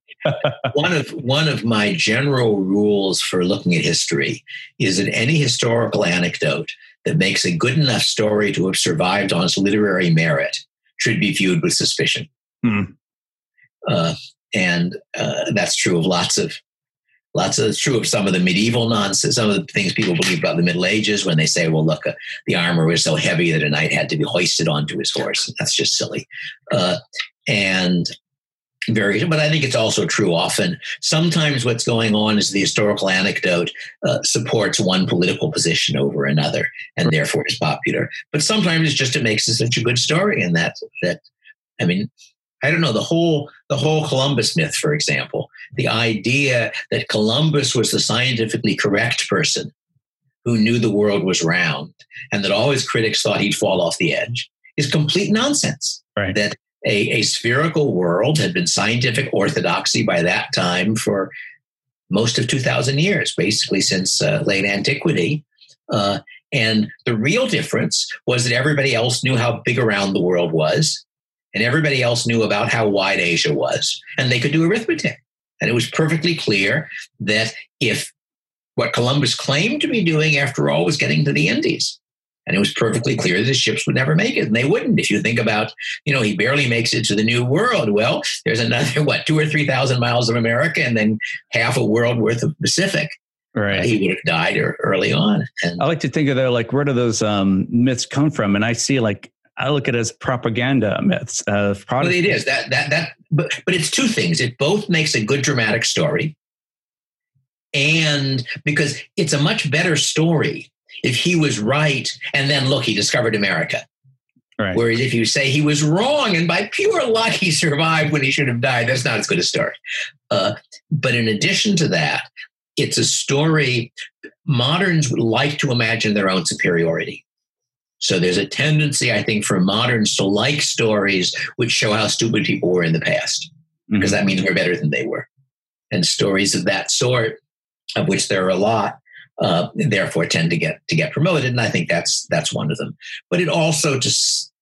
S2: one of one of my general rules for looking at history is that any historical anecdote that makes a good enough story to have survived on its literary merit should be viewed with suspicion. Hmm. Uh, and uh, that's true of lots of Lots of it's true of some of the medieval nonsense, some of the things people believe about the Middle Ages when they say, well, look, uh, the armor was so heavy that a knight had to be hoisted onto his horse. That's just silly. Uh, and very, but I think it's also true often. Sometimes what's going on is the historical anecdote uh, supports one political position over another, and therefore is popular. But sometimes it's just it makes it such a good story, and that that I mean, I don't know the whole the whole Columbus myth, for example, the idea that Columbus was the scientifically correct person who knew the world was round, and that all his critics thought he'd fall off the edge, is complete nonsense.
S1: Right.
S2: That a, a spherical world had been scientific orthodoxy by that time for most of 2,000 years, basically since uh, late antiquity. Uh, and the real difference was that everybody else knew how big around the world was, and everybody else knew about how wide Asia was, and they could do arithmetic. And it was perfectly clear that if what Columbus claimed to be doing, after all, was getting to the Indies, and it was perfectly clear that the ships would never make it, and they wouldn't. If you think about, you know, he barely makes it to the New World. Well, there's another what two or three thousand miles of America, and then half a world worth of Pacific.
S1: Right, uh,
S2: he would have died early on.
S1: And I like to think of that like where do those um, myths come from? And I see like I look at it as propaganda myths. Of
S2: But it is that that that. But but it's two things. It both makes a good dramatic story, and because it's a much better story if he was right and then look, he discovered America.
S1: Right.
S2: Whereas if you say he was wrong and by pure luck he survived when he should have died, that's not as good a story. Uh, but in addition to that, it's a story moderns would like to imagine their own superiority. So there's a tendency, I think, for moderns to like stories which show how stupid people were in the past, mm-hmm. because that means we're better than they were. And stories of that sort, of which there are a lot, uh, therefore tend to get to get promoted. And I think that's that's one of them. But it also just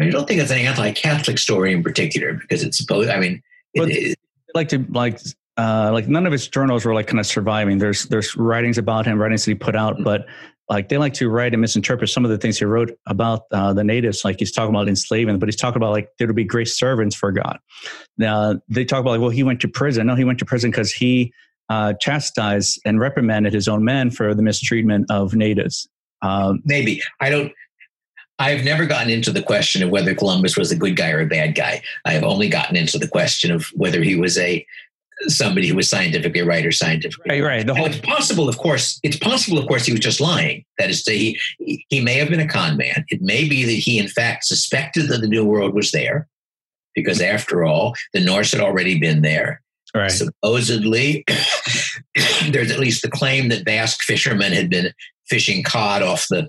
S2: I don't think it's an anti-Catholic story in particular because it's supposed. I mean,
S1: it, it, like to like uh, like none of his journals were like kind of surviving. There's there's writings about him, writings that he put out, mm-hmm. but like they like to write and misinterpret some of the things he wrote about uh, the natives. Like he's talking about enslavement, but he's talking about like there would be great servants for God. Now they talk about like, well, he went to prison. No, he went to prison because he uh, chastised and reprimanded his own men for the mistreatment of natives.
S2: Um, Maybe I don't. I've never gotten into the question of whether Columbus was a good guy or a bad guy. I have only gotten into the question of whether he was a somebody who was scientifically right or scientifically
S1: right. Right. The whole-
S2: it's possible, of course. It's possible, of course, he was just lying. That is, to say, he he may have been a con man. It may be that he, in fact, suspected that the New World was there, because after all, the Norse had already been there.
S1: Right.
S2: Supposedly, there's at least the claim that Basque fishermen had been fishing cod off the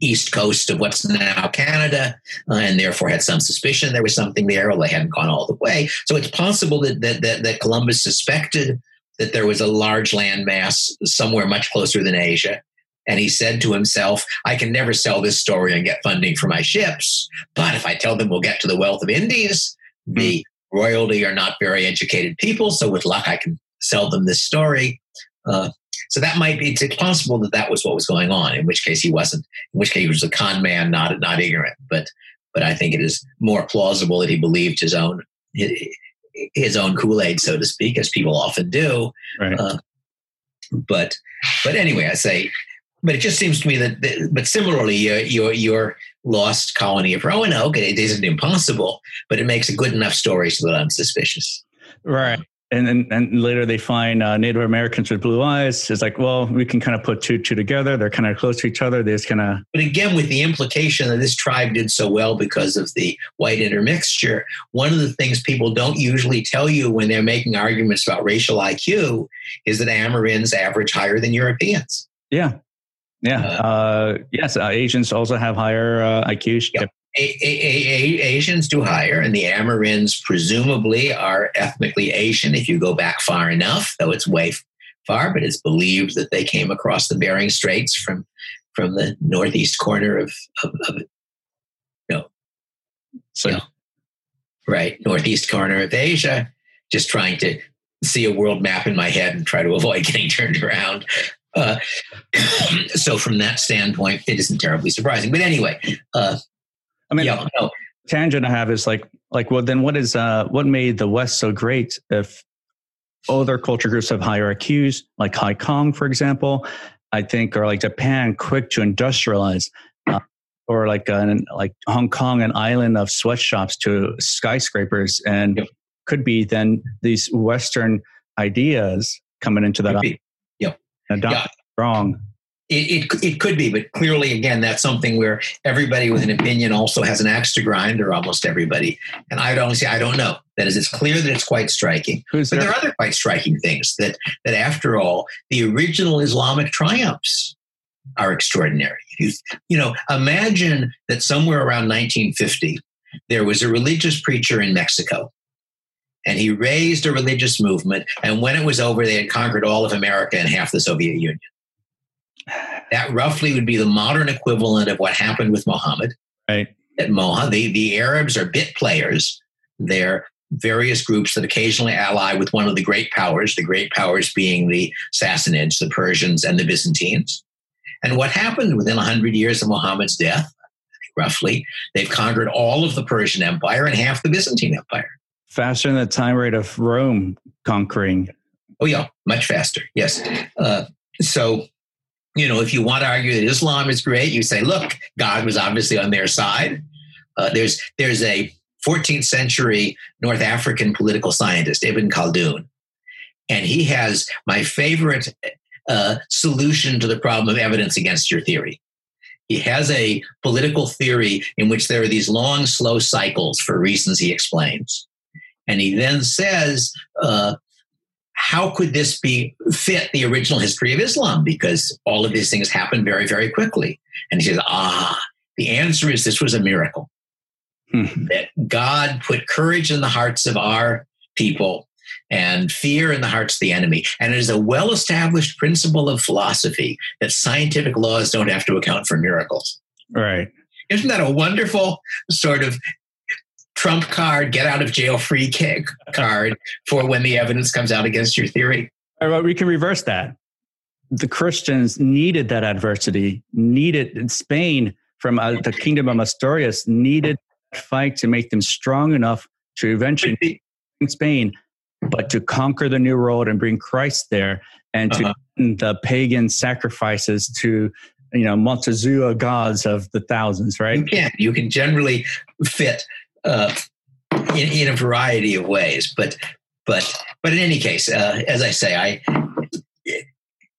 S2: east coast of what's now Canada, uh, and therefore had some suspicion there was something there, although they hadn't gone all the way. So it's possible that that that, that Columbus suspected that there was a large landmass somewhere much closer than Asia. And he said to himself, I can never sell this story and get funding for my ships. But if I tell them we'll get to the wealth of Indies, the royalty are not very educated people, so with luck, I can sell them this story. Uh, so that might be it's possible that that was what was going on. In which case he wasn't. In which case he was a con man, not not ignorant. But but I think it is more plausible that he believed his own his own Kool Aid, so to speak, as people often do.
S1: Right. Uh,
S2: but but anyway, I say. But it just seems to me that, that but similarly, your your your lost colony of Roanoke. It isn't impossible, but it makes a good enough story so that I'm suspicious.
S1: Right. And then and later they find uh, Native Americans with blue eyes. It's like, well, we can kind of put two two together. They're kind of close to each other. They just kind of.
S2: But again, with the implication that this tribe did so well because of the white intermixture, one of the things people don't usually tell you when they're making arguments about racial IQ is that Amerinds average higher than Europeans.
S1: Yeah, yeah. Uh, uh, yes, uh, Asians also have higher uh, IQs.
S2: Yep. A- a- a- Asians do higher, and the Amerinds presumably are ethnically Asian. If you go back far enough, though it's way far, but it's believed that they came across the Bering Straits from from the northeast corner of, of, of you know, so, you know, right, northeast corner of Asia, just trying to see a world map in my head and try to avoid getting turned around. Uh, so from that standpoint, it isn't terribly surprising. But anyway, uh,
S1: I mean, yeah, no. tangent I have is like, like, well, then what is, uh, what made the West so great if other culture groups have higher IQs, like Hong Kong, for example. I think, or like Japan, quick to industrialize, uh, or like an, like Hong Kong, an island of sweatshops to skyscrapers, and yep. could be then these Western ideas coming into that.
S2: Yep.
S1: yeah. wrong.
S2: It, it, it could be, but clearly, again, that's something where everybody with an opinion also has an axe to grind, or almost everybody. And I'd only say, I don't know. That is, it's clear that it's quite striking. Who's but there? there are other quite striking things that, that, after all, the original Islamic triumphs are extraordinary. You, you know, imagine that somewhere around 1950, there was a religious preacher in Mexico and he raised a religious movement. And when it was over, they had conquered all of America and half the Soviet Union. That roughly would be the modern equivalent of what happened with Muhammad.
S1: Right.
S2: That Moha, the, the Arabs are bit players. They're various groups that occasionally ally with one of the great powers, the great powers being the Sassanids, the Persians, and the Byzantines. And what happened within 100 years of Muhammad's death, roughly, they've conquered all of the Persian Empire and half the Byzantine Empire.
S1: Faster than the time rate of Rome conquering.
S2: Oh, yeah, much faster. Yes. Uh, so you know, if you want to argue that Islam is great, you say, look, God was obviously on their side. Uh, there's there's a 14th century North African political scientist, Ibn Khaldun, and he has my favorite uh, solution to the problem of evidence against your theory. He has a political theory in which there are these long, slow cycles for reasons he explains. And he then says, uh, how could this be fit the original history of Islam? Because all of these things happened very, very quickly. And he says, ah, the answer is this was a miracle. Hmm. That God put courage in the hearts of our people and fear in the hearts of the enemy. And it is a well established principle of philosophy that scientific laws don't have to account for miracles.
S1: Right.
S2: Isn't that a wonderful sort of trump card, get out of jail free card for when the evidence comes out against your theory.
S1: Well, we can reverse that. The Christians needed that adversity, needed in Spain from uh, the kingdom of Asturias, needed that fight to make them strong enough to eventually in Spain, but to conquer the new world and bring Christ there and to uh-huh. the pagan sacrifices to you know Montezuma gods of the thousands, right?
S2: You can. You can generally fit uh, in, in a variety of ways. But but but in any case, uh, as I say, I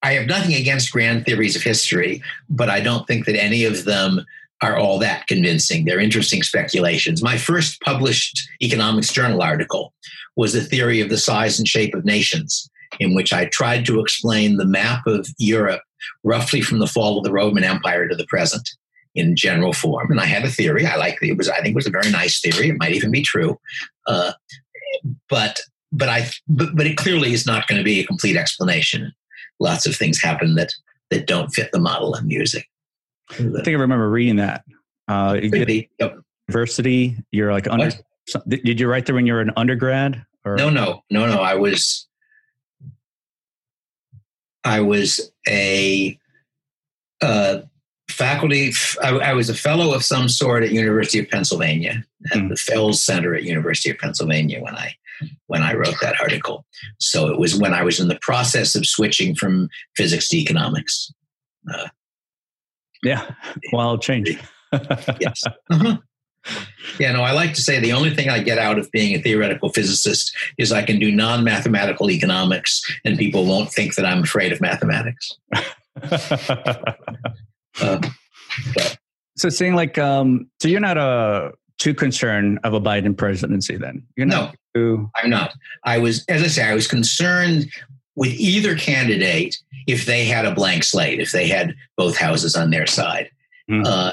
S2: I have nothing against grand theories of history, but I don't think that any of them are all that convincing. They're interesting speculations. My first published economics journal article was a theory of the size and shape of nations, in which I tried to explain the map of Europe roughly from the fall of the Roman Empire to the present in general form. And I had a theory. I like it was I think it was a very nice theory. It might even be true. Uh, but but I but, but it clearly is not going to be a complete explanation. Lots of things happen that that don't fit the model of music.
S1: I think I remember reading that. Uh, you yep. University. You're like under. What? Did you write there when you were an undergrad?
S2: Or? No, no, no, no. I was. I was a uh, faculty. I, I, was a fellow of some sort at University of Pennsylvania at mm. the Fels Center at University of Pennsylvania when I when I wrote that article. So it was when I was in the process of switching from physics to economics. Uh,
S1: yeah, wild change.
S2: yes. Uh-huh. Yeah, no, I like to say the only thing I get out of being a theoretical physicist is I can do non mathematical economics and people won't think that I'm afraid of mathematics.
S1: Uh, so seeing like, um, so you're not a uh, too concerned of a Biden presidency then? You're
S2: not no, too- I'm not. I was, as I say, I was concerned with either candidate if they had a blank slate, if they had both houses on their side. Mm-hmm. Uh,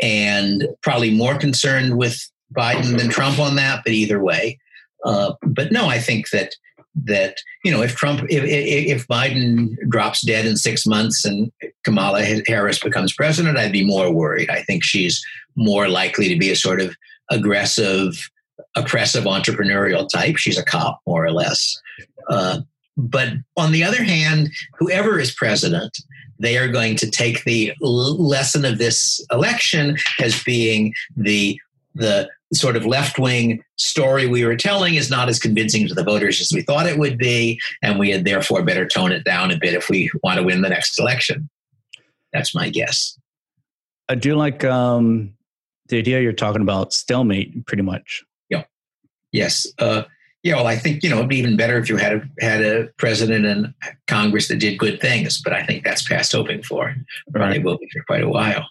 S2: and probably more concerned with Biden than Trump on that, but either way. Uh, but no, I think that that you know if Trump if, if Biden drops dead in six months and Kamala Harris becomes president, I'd be more worried. I think she's more likely to be a sort of aggressive, oppressive entrepreneurial type. She's a cop, more or less. Uh, but on the other hand, whoever is president, they are going to take the lesson of this election as being the the sort of left wing story we were telling is not as convincing to the voters as we thought it would be, and we had therefore better tone it down a bit if we want to win the next election. That's my guess.
S1: I do like um, the idea you're talking about stalemate, pretty much.
S2: Yeah. Yes. Uh, yeah. Well, I think you know it'd be even better if you had a had a president and Congress that did good things, but I think that's past hoping for. Probably right. will be for quite a while.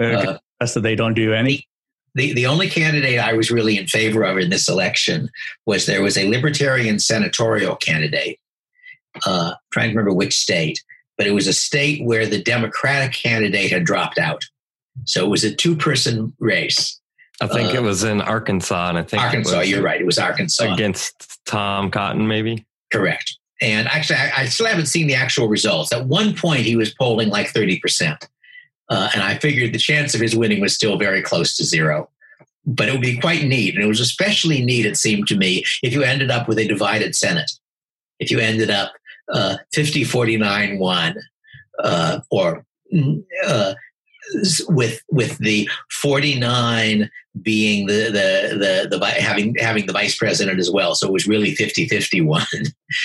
S1: Uh, uh, so they don't do any
S2: the, the only candidate I was really in favor of in this election was there was a libertarian senatorial candidate. Uh, trying to remember which state, but it was a state where the Democratic candidate had dropped out. So it was a two person race.
S3: I think uh, it was in Arkansas, and I think
S2: Arkansas. You're right. It was Arkansas
S3: against Tom Cotton, maybe.
S2: Correct. And actually, I, I, still haven't seen the actual results. At one point, he was polling like thirty percent. Uh, and I figured the chance of his winning was still very close to zero. But it would be quite neat. And it was especially neat, it seemed to me, if you ended up with a divided Senate. If you ended up uh, 50 49 1, uh, or uh, with with the 49 being the the the, the having having the vice president as well. So it was really 50 51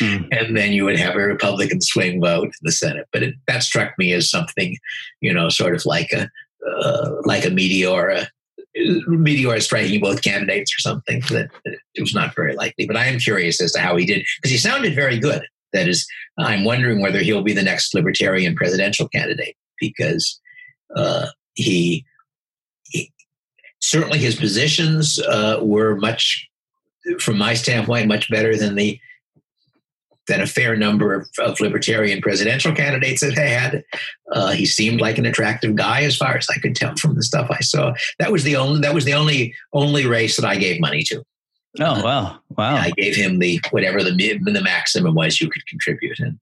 S2: mm. and then you would have a republican swing vote in the senate. But it, that struck me as something you know sort of like a uh, like a meteor a meteor striking both candidates or something that it was not very likely. But i am curious as to how he did because he sounded very good. That is i'm wondering whether he'll be the next libertarian presidential candidate because uh, he, he, certainly his positions uh, were much, from my standpoint, much better than the than a fair number of, of libertarian presidential candidates had had. Uh, he seemed like an attractive guy, as far as I could tell from the stuff I saw. That was the only that was the only only race that I gave money to.
S1: Oh wow, wow!
S2: I gave him the whatever the the maximum was you could contribute, and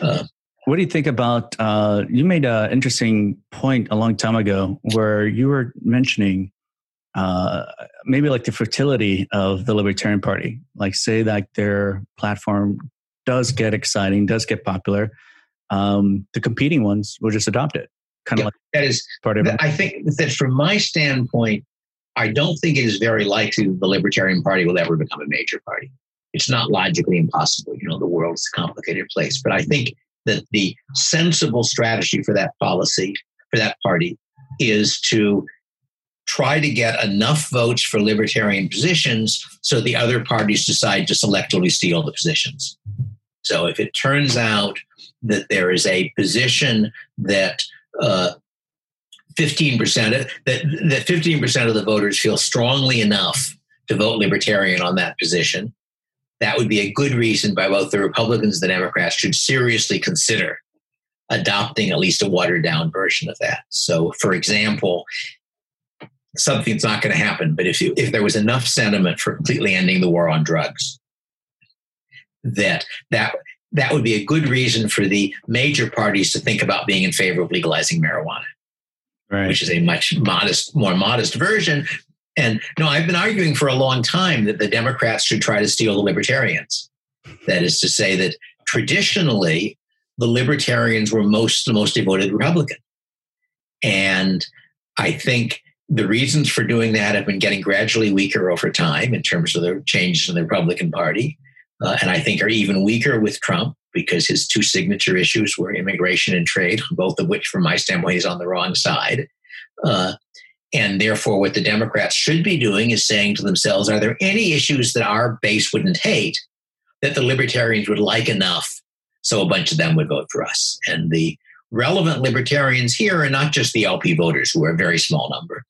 S1: uh, what do you think about? Uh, you made an interesting point a long time ago where you were mentioning uh, maybe like the fertility of the Libertarian Party. Like, say that their platform does get exciting, does get popular, um, the competing ones will just adopt it. Kind of yeah, like
S2: that is part of it. I think that from my standpoint, I don't think it is very likely the Libertarian Party will ever become a major party. It's not logically impossible. You know, the world's a complicated place. But I think that the sensible strategy for that policy, for that party, is to try to get enough votes for libertarian positions so the other parties decide to selectively steal the positions. So if it turns out that there is a position that uh, 15% of, that, that 15% of the voters feel strongly enough to vote libertarian on that position, that would be a good reason by both the Republicans and the Democrats should seriously consider adopting at least a watered down version of that. So, for example, something's not going to happen, but if you, if there was enough sentiment for completely ending the war on drugs, that that that would be a good reason for the major parties to think about being in favor of legalizing marijuana. Right. Which is a much modest, more modest version, and no, I've been arguing for a long time that the Democrats should try to steal the libertarians. That is to say that traditionally the libertarians were most the most devoted Republican. And I think the reasons for doing that have been getting gradually weaker over time in terms of the changes in the Republican Party. Uh, and I think are even weaker with Trump because his two signature issues were immigration and trade, both of which, from my standpoint, is on the wrong side. Uh, and therefore, what the Democrats should be doing is saying to themselves, are there any issues that our base wouldn't hate that the libertarians would like enough so a bunch of them would vote for us? And the relevant libertarians here are not just the LP voters, who are a very small number,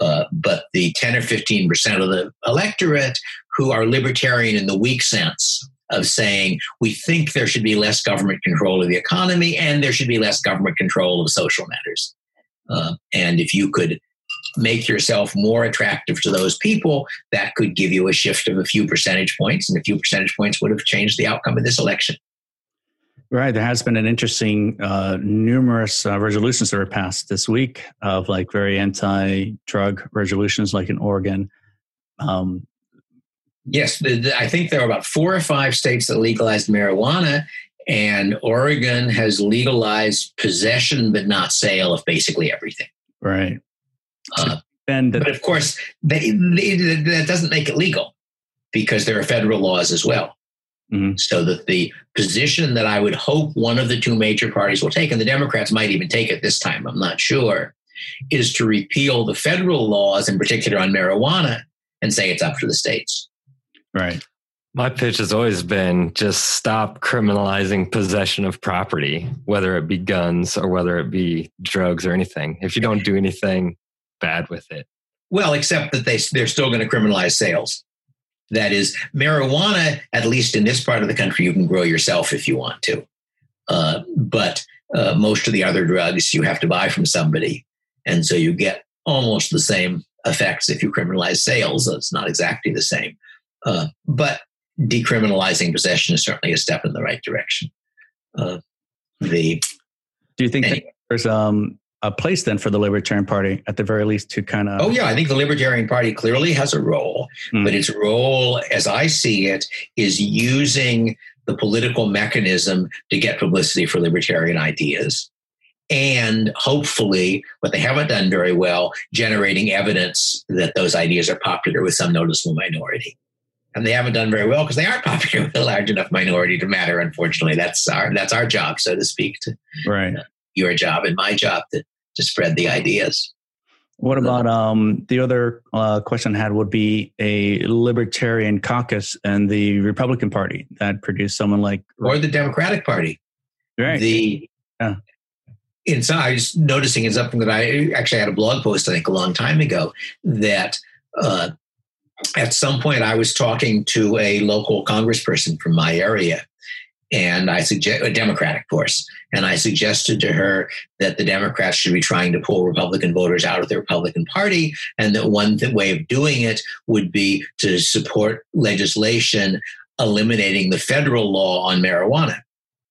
S2: uh, but the 10 or 15% of the electorate who are libertarian in the weak sense of saying we think there should be less government control of the economy and there should be less government control of social matters. Uh, and if you could make yourself more attractive to those people, that could give you a shift of a few percentage points, and a few percentage points would have changed the outcome of this election.
S1: Right. There has been an interesting, uh, numerous uh, resolutions that were passed this week of like very anti drug resolutions, like in Oregon. Um,
S2: yes. The, the, I think there are about four or five states that legalized marijuana, and Oregon has legalized possession but not sale of basically everything.
S1: Right.
S2: Uh, And but of course, they, they, that doesn't make it legal because there are federal laws as well. Mm-hmm. So that the position that I would hope one of the two major parties will take, and the Democrats might even take it this time, I'm not sure, is to repeal the federal laws, in particular on marijuana, and say it's up to the states.
S1: Right.
S3: My pitch has always been just stop criminalizing possession of property, whether it be guns or whether it be drugs or anything. If you don't do anything bad with it.
S2: Well, except that they, they're still going to criminalize sales. That is, marijuana, at least in this part of the country, you can grow yourself if you want to. Uh, but uh, most of the other drugs you have to buy from somebody. And so you get almost the same effects if you criminalize sales. It's not exactly the same. Uh, but decriminalizing possession is certainly a step in the right direction. Uh, the
S1: Do you think anyway. there's um, a place then for the Libertarian Party at the very least to kind of?
S2: Oh yeah, I think the Libertarian Party clearly has a role, mm. but its role, as I see it, is using the political mechanism to get publicity for libertarian ideas. And hopefully, what they haven't done very well, generating evidence that those ideas are popular with some noticeable minority. And they haven't done very well because they aren't popular with a large enough minority to matter. Unfortunately, that's our that's our job, so to speak, to
S1: right.
S2: Your job and my job to, to spread the ideas.
S1: What about um, the other uh, question I had would be a libertarian caucus and the Republican Party that produced someone like
S2: or the Democratic Party.
S1: Right.
S2: The yeah. In some, I was noticing in something that I actually had a blog post I think a long time ago that uh, at some point I was talking to a local congressperson from my area, and I suggest a Democratic, of course, and I suggested to her that the Democrats should be trying to pull Republican voters out of the Republican Party, and that one way of doing it would be to support legislation eliminating the federal law on marijuana.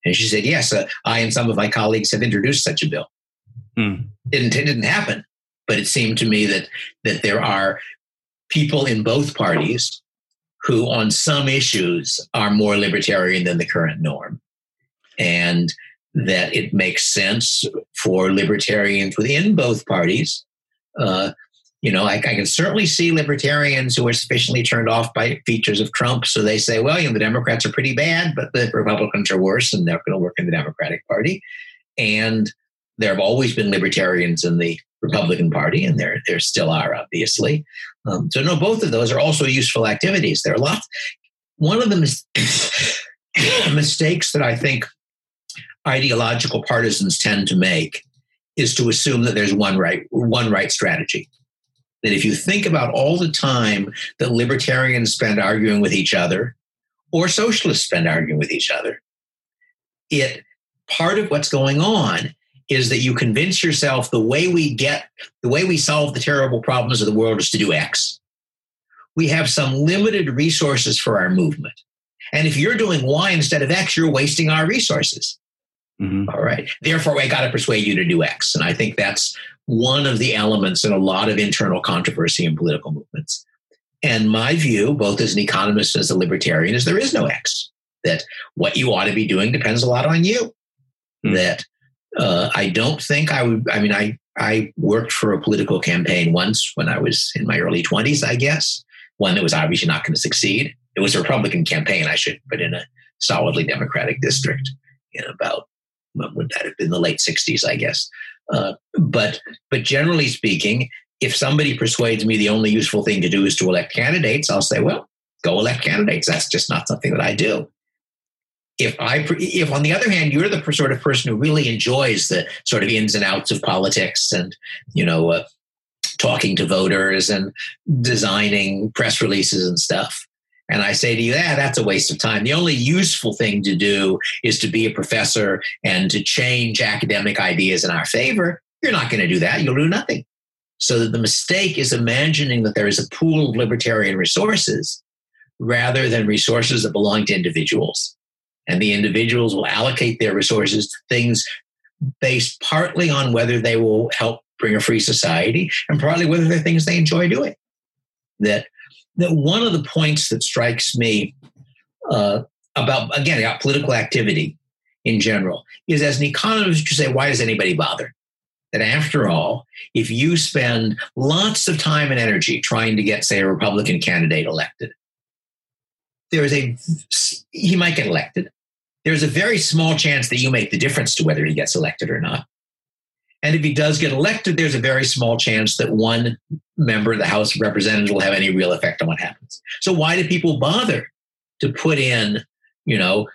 S2: And she said, "Yes, uh, I and some of my colleagues have introduced such a bill." Hmm. Didn't it didn't happen, but it seemed to me that that there are people in both parties who, on some issues, are more libertarian than the current norm. And that it makes sense for libertarians within both parties. Uh, you know, I, I, can certainly see libertarians who are sufficiently turned off by features of Trump. So they say, well, you know, the Democrats are pretty bad, but the Republicans are worse and they're going to work in the Democratic Party. And there have always been libertarians in the Republican Party, and there there still are, obviously. Um, so, no, both of those are also useful activities. There are lots. One of the mis- mistakes that I think ideological partisans tend to make is to assume that there's one right one right strategy. That if you think about all the time that libertarians spend arguing with each other, or socialists spend arguing with each other, it part of what's going on is that you convince yourself the way we get, the way we solve the terrible problems of the world is to do X. We have some limited resources for our movement. And if you're doing Y instead of X, you're wasting our resources. Mm-hmm. All right. Therefore, I got to persuade you to do X. And I think that's one of the elements in a lot of internal controversy in political movements. And my view, both as an economist and as a libertarian, is there is no X. That what you ought to be doing depends a lot on you. Mm-hmm. That uh, I don't think I would. I mean, I I worked for a political campaign once when I was in my early twenties, I guess. One that was obviously not going to succeed. It was a Republican campaign, I should, but in a solidly Democratic district in about when would that have been the late '60s, I guess. Uh, but but generally speaking, if somebody persuades me the only useful thing to do is to elect candidates, I'll say, well, go elect candidates. That's just not something that I do if I, if on the other hand, you're the sort of person who really enjoys the sort of ins and outs of politics and, you know, uh, talking to voters and designing press releases and stuff. And I say to you, yeah, that's a waste of time. The only useful thing to do is to be a professor and to change academic ideas in our favor. You're not going to do that. You'll do nothing. So the mistake is imagining that there is a pool of libertarian resources rather than resources that belong to individuals and the individuals will allocate their resources to things based partly on whether they will help bring a free society and partly whether they're things they enjoy doing. That, that one of the points that strikes me uh, about, again, about political activity in general is as an economist, you say, why does anybody bother? that after all, if you spend lots of time and energy trying to get, say, a Republican candidate elected, there is a he might get elected. There's a very small chance that you make the difference to whether he gets elected or not. And if he does get elected, there's a very small chance that one member of the House of Representatives will have any real effect on what happens. So why do people bother to put in, you know,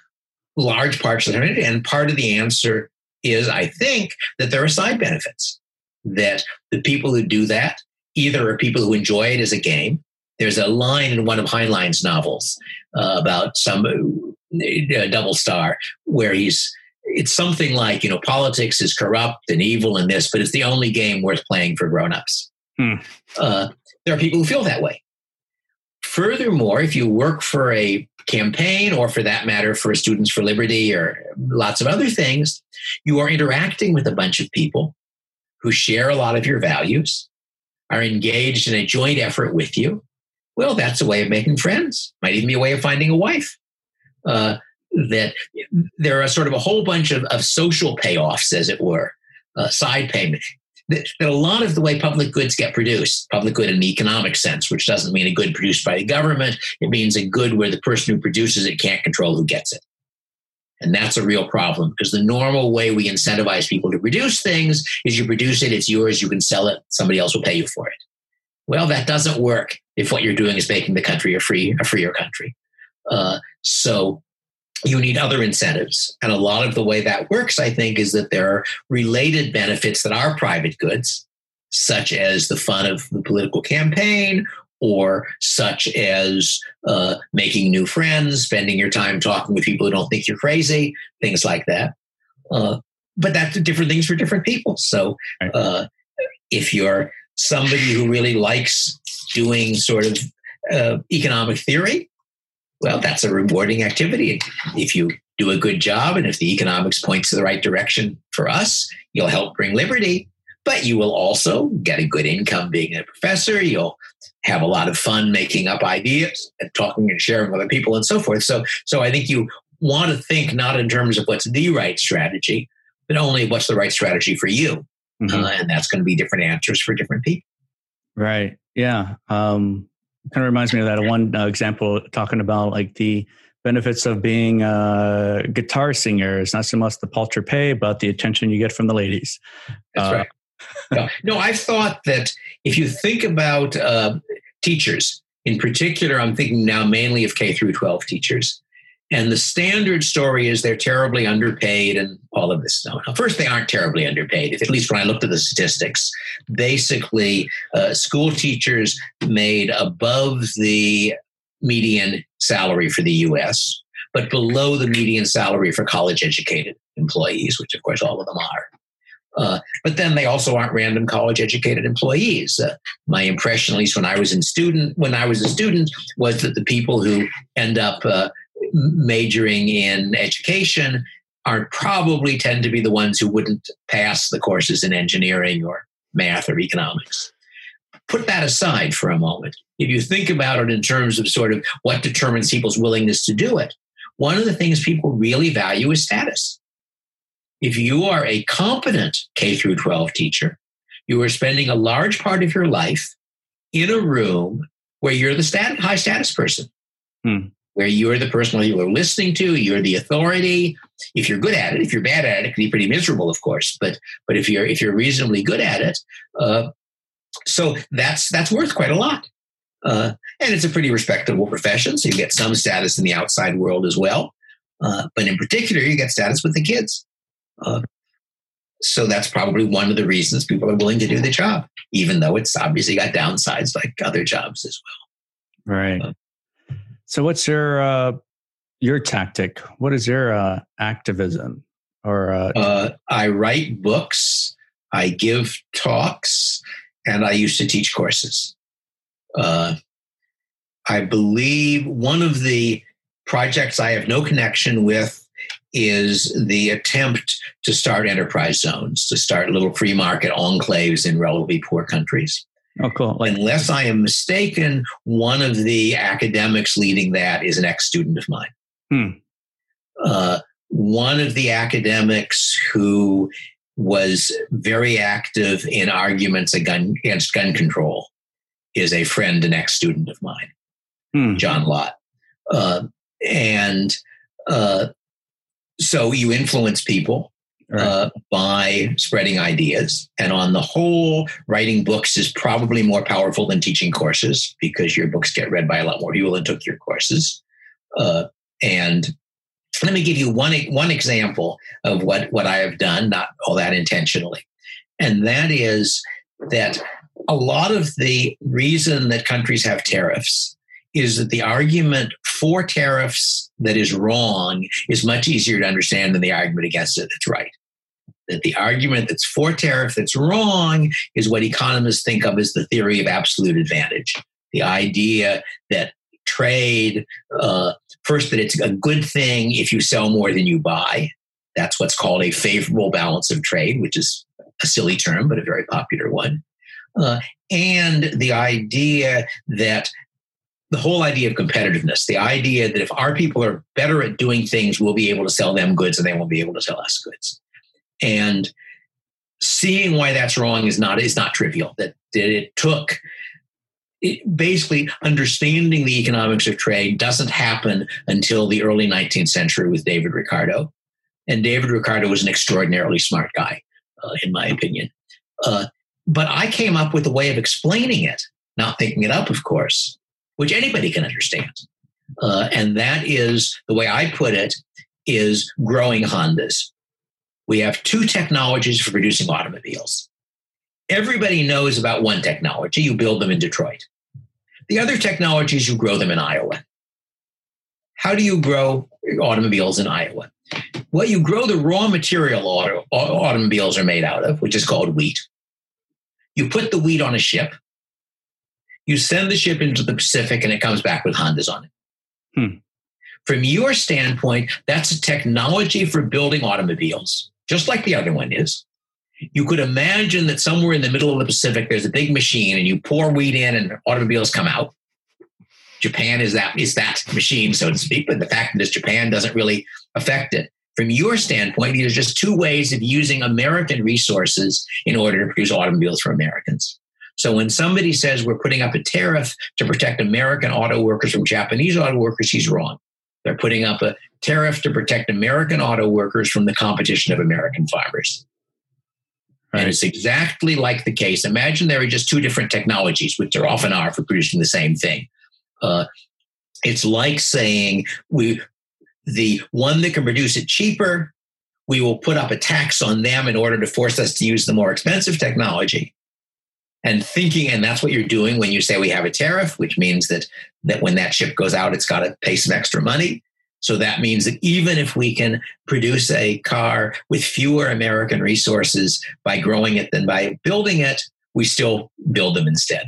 S2: large parts of it? And part of the answer is, I think, that there are side benefits. That the people who do that either are people who enjoy it as a game. There's a line in one of Heinlein's novels uh, about some uh, double star where he's it's something like you know politics is corrupt and evil and this but it's the only game worth playing for grown-ups hmm. uh, there are people who feel that way furthermore if you work for a campaign or for that matter for students for liberty or lots of other things you are interacting with a bunch of people who share a lot of your values are engaged in a joint effort with you well that's a way of making friends might even be a way of finding a wife uh, that there are sort of a whole bunch of, of social payoffs, as it were, uh, side payment. That, that a lot of the way public goods get produced, public good in the economic sense, which doesn't mean a good produced by the government, it means a good where the person who produces it can't control who gets it. And that's a real problem because the normal way we incentivize people to produce things is you produce it, it's yours, you can sell it, somebody else will pay you for it. Well, that doesn't work if what you're doing is making the country a free, a freer country. Uh, so you need other incentives. And a lot of the way that works, I think, is that there are related benefits that are private goods, such as the fun of the political campaign or such as uh, making new friends, spending your time talking with people who don't think you're crazy, things like that. Uh, but that's different things for different people. So uh, if you're somebody who really likes doing sort of uh, economic theory, well, that's a rewarding activity. If you do a good job and if the economics points to the right direction for us, you'll help bring liberty. But you will also get a good income being a professor. You'll have a lot of fun making up ideas and talking and sharing with other people and so forth. So, so I think you want to think not in terms of what's the right strategy, but only what's the right strategy for you. Mm-hmm. Uh, and that's going to be different answers for different people.
S1: Right. Yeah. Um, kind of reminds me of that one uh, example talking about like the benefits of being a guitar singer is not so much the paltry pay, but the attention you get from the ladies.
S2: That's uh, right. no, no, I've thought that if you think about uh, teachers in particular, I'm thinking now mainly of K through 12 teachers. And the standard story is they're terribly underpaid and all of this. No, no. First, they aren't terribly underpaid. At least when I looked at the statistics, basically, uh, school teachers made above the median salary for the US, but below the median salary for college educated employees, which of course all of them are. Uh, but then they also aren't random college educated employees. Uh, my impression, at least when I was in student, when I was a student, was that the people who end up uh, majoring in education are probably tend to be the ones who wouldn't pass the courses in engineering or math or economics. Put that aside for a moment. If you think about it in terms of sort of what determines people's willingness to do it, one of the things people really value is status. If you are a competent K through 12 teacher, you are spending a large part of your life in a room where you're the stat- high status person. Hmm where you're the person you are listening to, you're the authority. If you're good at it, if you're bad at it, it can be pretty miserable, of course. But but if you're if you're reasonably good at it, uh, so that's that's worth quite a lot. Uh, and it's a pretty respectable profession, so you get some status in the outside world as well. Uh, but in particular, you get status with the kids. Uh, so that's probably one of the reasons people are willing to do the job, even though it's obviously got downsides like other jobs as
S1: well. Right. So, what's your uh, your tactic? What is your uh, activism? Or uh,
S2: uh, I write books, I give talks, and I used to teach courses. Uh, I believe one of the projects I have no connection with is the attempt to start enterprise zones, to start little free market enclaves in relatively poor countries.
S1: Oh, cool.
S2: Like, Unless I am mistaken, one of the academics leading that is an ex student of mine. Hmm. Uh, one of the academics who was very active in arguments against gun control is a friend and ex student of mine, hmm. John Lott. Uh, and uh, so you influence people right. uh, by spreading ideas. And on the whole, writing books is probably more powerful than teaching courses because your books get read by a lot more people than took your courses. Uh, and let me give you one one example of what what I have done, not all that intentionally, and that is that a lot of the reason that countries have tariffs is that the argument for tariffs that is wrong is much easier to understand than the argument against it that's right. That the argument that's for tariff that's wrong is what economists think of as the theory of absolute advantage. The idea that trade, uh, first, that it's a good thing if you sell more than you buy. That's what's called a favorable balance of trade, which is a silly term, but a very popular one. Uh, and the idea that the whole idea of competitiveness, the idea that if our people are better at doing things, we'll be able to sell them goods and they won't be able to sell us goods. And seeing why that's wrong is not is not trivial. That, that it took it, basically understanding the economics of trade doesn't happen until the early 19th century with David Ricardo. And David Ricardo was an extraordinarily smart guy, uh, in my opinion. Uh, but I came up with a way of explaining it, not thinking it up, of course, which anybody can understand. Uh, and that is the way I put it is growing Hondas. We have two technologies for producing automobiles. Everybody knows about one technology. You build them in Detroit. The other technology is you grow them in Iowa. How do you grow automobiles in Iowa? Well, you grow the raw material auto, automobiles are made out of, which is called wheat. You put the wheat on a ship. You send the ship into the Pacific and it comes back with Hondas on it. Hmm. From your standpoint, that's a technology for building automobiles, just like the other one is. You could imagine that somewhere in the middle of the Pacific, there's a big machine and you pour wheat in and automobiles come out. Japan is that is that machine, so to speak. But the fact that it's Japan doesn't really affect it. From your standpoint, there's just two ways of using American resources in order to produce automobiles for Americans. So when somebody says we're putting up a tariff to protect American auto workers from Japanese auto workers, he's wrong. They're putting up a tariff to protect American auto workers from the competition of American farmers. Right. And it's exactly like the case. Imagine there are just two different technologies, which there often are for producing the same thing. Uh, it's like saying we the one that can produce it cheaper, we will put up a tax on them in order to force us to use the more expensive technology. And thinking, and that's what you're doing when you say we have a tariff, which means that that when that ship goes out, it's got to pay some extra money. So that means that even if we can produce a car with fewer American resources by growing it than by building it, we still build them instead.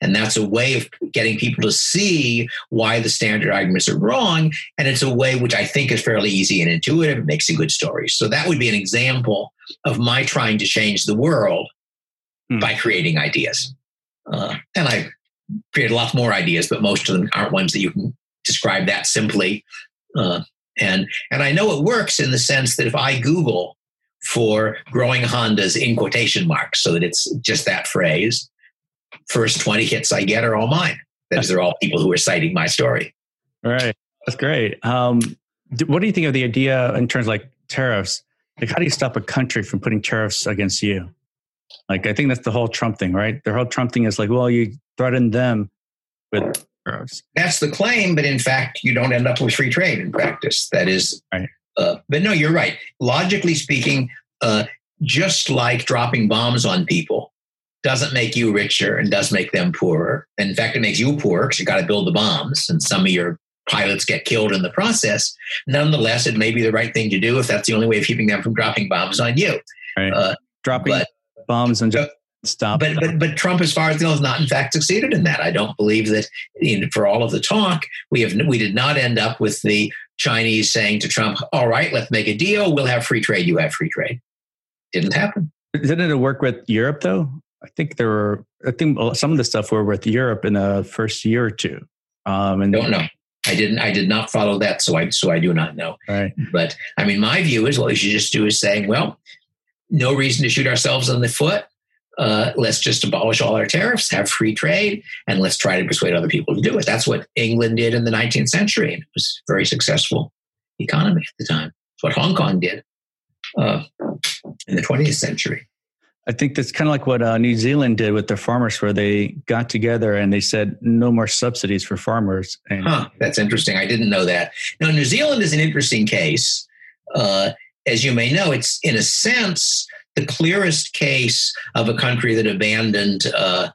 S2: And that's a way of getting people to see why the standard arguments are wrong. And it's a way which I think is fairly easy and intuitive. It makes a good story. So that would be an example of my trying to change the world hmm. by creating ideas. Uh, and I created lots more ideas, but most of them aren't ones that you can describe that simply. Uh, and and I know it works in the sense that if I Google for growing Hondas in quotation marks, so that it's just that phrase, first 20 hits I get are all mine. That is, they're all people who are citing my story.
S1: All right. That's great. Um, what do you think of the idea in terms of like tariffs? Like, how do you stop a country from putting tariffs against you? Like, I think that's the whole Trump thing, right? The whole Trump thing is like, well, you threaten them with.
S2: That's the claim, but in fact, you don't end up with free trade in practice. That is, right. uh, but no, you're right. Logically speaking, uh, just like dropping bombs on people, doesn't make you richer and does make them poorer. In fact, it makes you poorer because you got to build the bombs, and some of your pilots get killed in the process. Nonetheless, it may be the right thing to do if that's the only way of keeping them from dropping bombs on you.
S1: Right. Uh, dropping but, bombs and just stop.
S2: But, but but Trump, as far as I know, has not in fact succeeded in that. I don't believe that. for all of the talk, we have we did not end up with the Chinese saying to Trump, "All right, let's make a deal. We'll have free trade. You have free trade." Didn't happen.
S1: Didn't it work with Europe though? I think there were, I think some of the stuff were with Europe in the first year or two.
S2: Um, and don't know. I didn't. I did not follow that, so I so I do not know.
S1: Right.
S2: But I mean, my view is what you should just do is saying, well, no reason to shoot ourselves in the foot. Uh, let's just abolish all our tariffs, have free trade, and let's try to persuade other people to do it. That's what England did in the 19th century, and it was a very successful economy at the time. It's what Hong Kong did uh, in the 20th century.
S1: I think that's kind of like what uh, New Zealand did with their farmers, where they got together and they said no more subsidies for farmers. And
S2: huh, that's interesting. I didn't know that. Now, New Zealand is an interesting case. Uh, as you may know, it's in a sense the clearest case of a country that abandoned uh,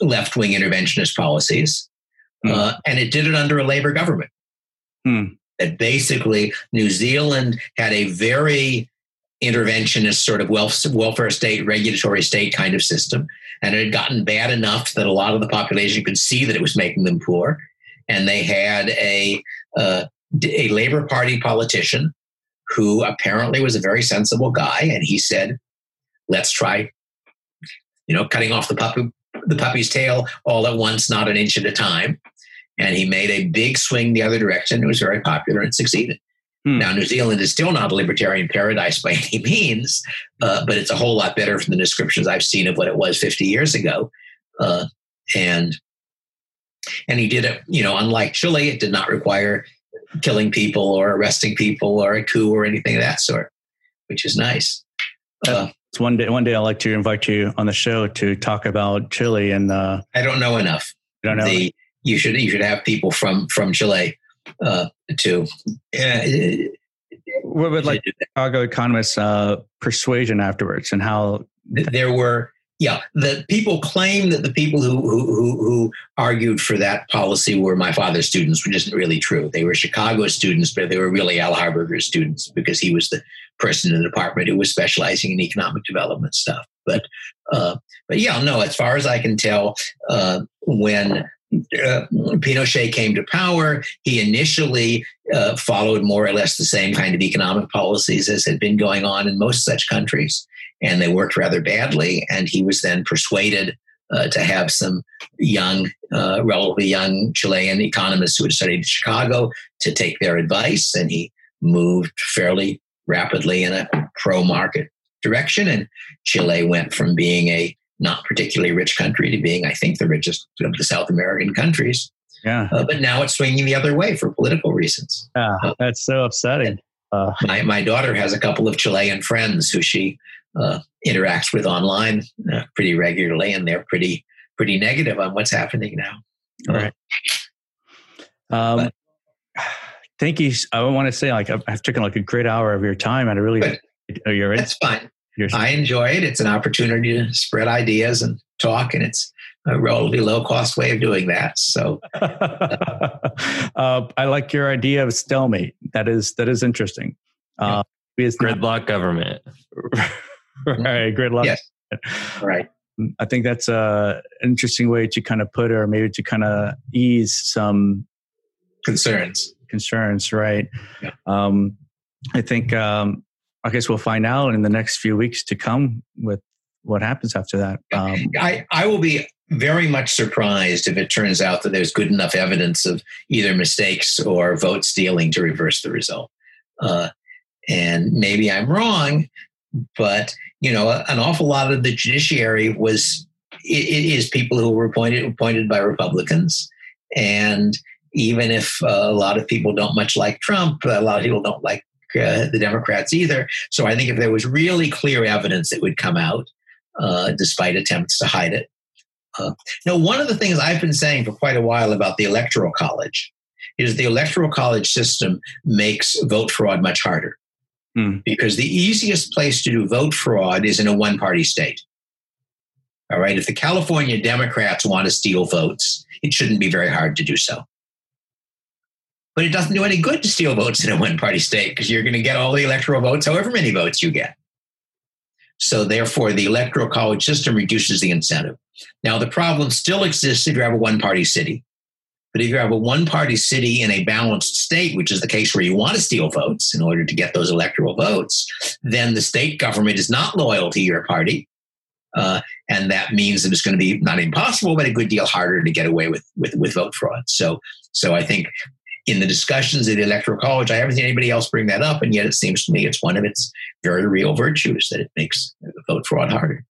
S2: left wing interventionist policies. Mm. and it did it under a labor government. Mm. That basically, New Zealand had a very interventionist sort of welfare state, regulatory state kind of system. And it had gotten bad enough that a lot of the population could see that it was making them poor. And they had a, uh, a Labor Party politician who apparently was a very sensible guy. And he said, let's try, you know, cutting off the puppy, the puppy's tail all at once, not an inch at a time. And he made a big swing the other direction. It was very popular and succeeded. Hmm. Now, New Zealand is still not a libertarian paradise by any means, uh, but it's a whole lot better from the descriptions I've seen of what it was 50 years ago. Uh, and and he did it, you know, unlike Chile, it did not require killing people or arresting people or a coup or anything of that sort, which is nice.
S1: Uh, it's one day. One day, I'd like to invite you on the show to talk about Chile. And uh,
S2: I don't know enough.
S1: You don't know. The,
S2: you should you should have people from from Chile uh, to. Uh,
S1: what would like Chicago economists uh, persuasion afterwards, and how
S2: there were yeah the people claim that the people who, who who argued for that policy were my father's students which isn't really true. They were chicago students but they were really al harberger's students because he was the person in the department who was specializing in economic development stuff. But uh, but yeah no as far as i can tell uh, when uh, Pinochet came to power, he initially uh, followed more or less the same kind of economic policies as had been going on in most such countries, and they worked rather badly. And he was then persuaded uh, to have some young, uh, relatively young Chilean economists who had studied in Chicago to take their advice, and he moved fairly rapidly in a pro-market direction. And Chile went from being a not particularly rich country to being, I think, the richest of the South American countries.
S1: Yeah.
S2: Uh, but now it's swinging the other way for political reasons.
S1: Yeah, uh, that's so upsetting.
S2: Uh, my, my daughter has a couple of Chilean friends who she uh, interacts with online uh, pretty regularly, and they're pretty pretty negative on what's happening now.
S1: All right. Um, but, thank you. I want to say, like, I've, I've, taken like a great hour of your time, and I really,
S2: but,
S1: you're
S2: that's fine. I enjoy it. It's an opportunity to spread ideas and talk, and it's a relatively low cost way of doing that. So,
S1: uh, I like your idea of stalemate. That is that is interesting.
S3: Uh, gridlock government.
S1: right, gridlock.
S2: Yes. Right.
S1: I think that's a interesting way to kind of put it, or maybe to kind of ease some
S2: concerns.
S1: Concerns, right? Yeah. Um, I think um, I guess we'll find out in the next few weeks to come with what happens after that.
S2: Um, I, I will be very much surprised if it turns out that there's good enough evidence of either mistakes or vote stealing to reverse the result. Uh, and maybe I'm wrong, but you know, an awful lot of the judiciary was it, it is people who were appointed appointed by Republicans, and even if uh, a lot of people don't much like Trump, a lot of people don't like uh, the Democrats either. So I think if there was really clear evidence, it would come out, uh, despite attempts to hide it. Uh, now, one of the things I've been saying for quite a while about the Electoral College is the Electoral College system makes vote fraud much harder. Hmm. Because the easiest place to do vote fraud is in a one party state. All right. If the California Democrats want to steal votes, it shouldn't be very hard to do so. But it doesn't do any good to steal votes in a one party state because you're going to get all the electoral votes, however many votes you get. So, therefore, the electoral college system reduces the incentive. Now, the problem still exists if you have a one party city. But if you have a one party city in a balanced state, which is the case where you want to steal votes in order to get those electoral votes, then the state government is not loyal to your party. Uh, and that means that it's going to be not impossible, but a good deal harder to get away with, with, with vote fraud. So, so I think in the discussions at the Electoral College, I haven't seen anybody else bring that up, and yet it seems to me it's one of its very real virtues that it makes vote fraud harder.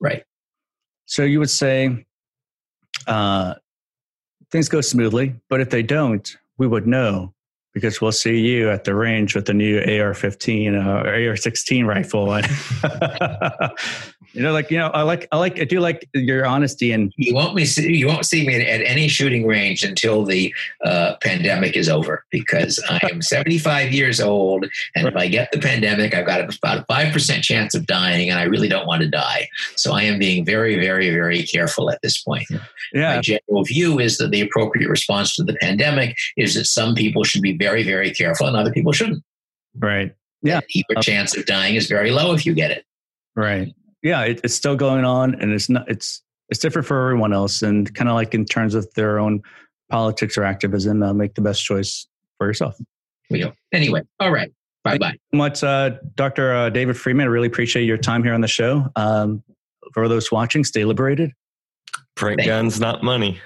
S2: Right.
S1: So you would say uh, things go smoothly, but if they don't, we would know because we'll see you at the range with the new AR-15 uh, or AR-16 rifle. you know, like you know, I like I like I do like your honesty and
S2: you won't me see you won't see me at, at any shooting range until the uh, pandemic is over because I am 75 years old, and if I get the pandemic, I've got about a five percent chance of dying, and I really don't want to die. So I am being very, very, very careful at this point. Yeah. My general view is that the appropriate response to the pandemic is that some people should be very, very careful, and other people shouldn't.
S1: Right. Yeah.
S2: Your chance of dying is very low if you get it.
S1: Right. Yeah. It, it's still going on, and it's not. It's it's different for everyone else, and kind of like in terms of their own politics or activism, uh, make the best choice for yourself.
S2: We go. Anyway. All right. Bye bye.
S1: Much, uh, Dr. Uh, David Friedman. I really appreciate your time here on the show. Um, for those watching, stay liberated.
S3: Print guns, not money.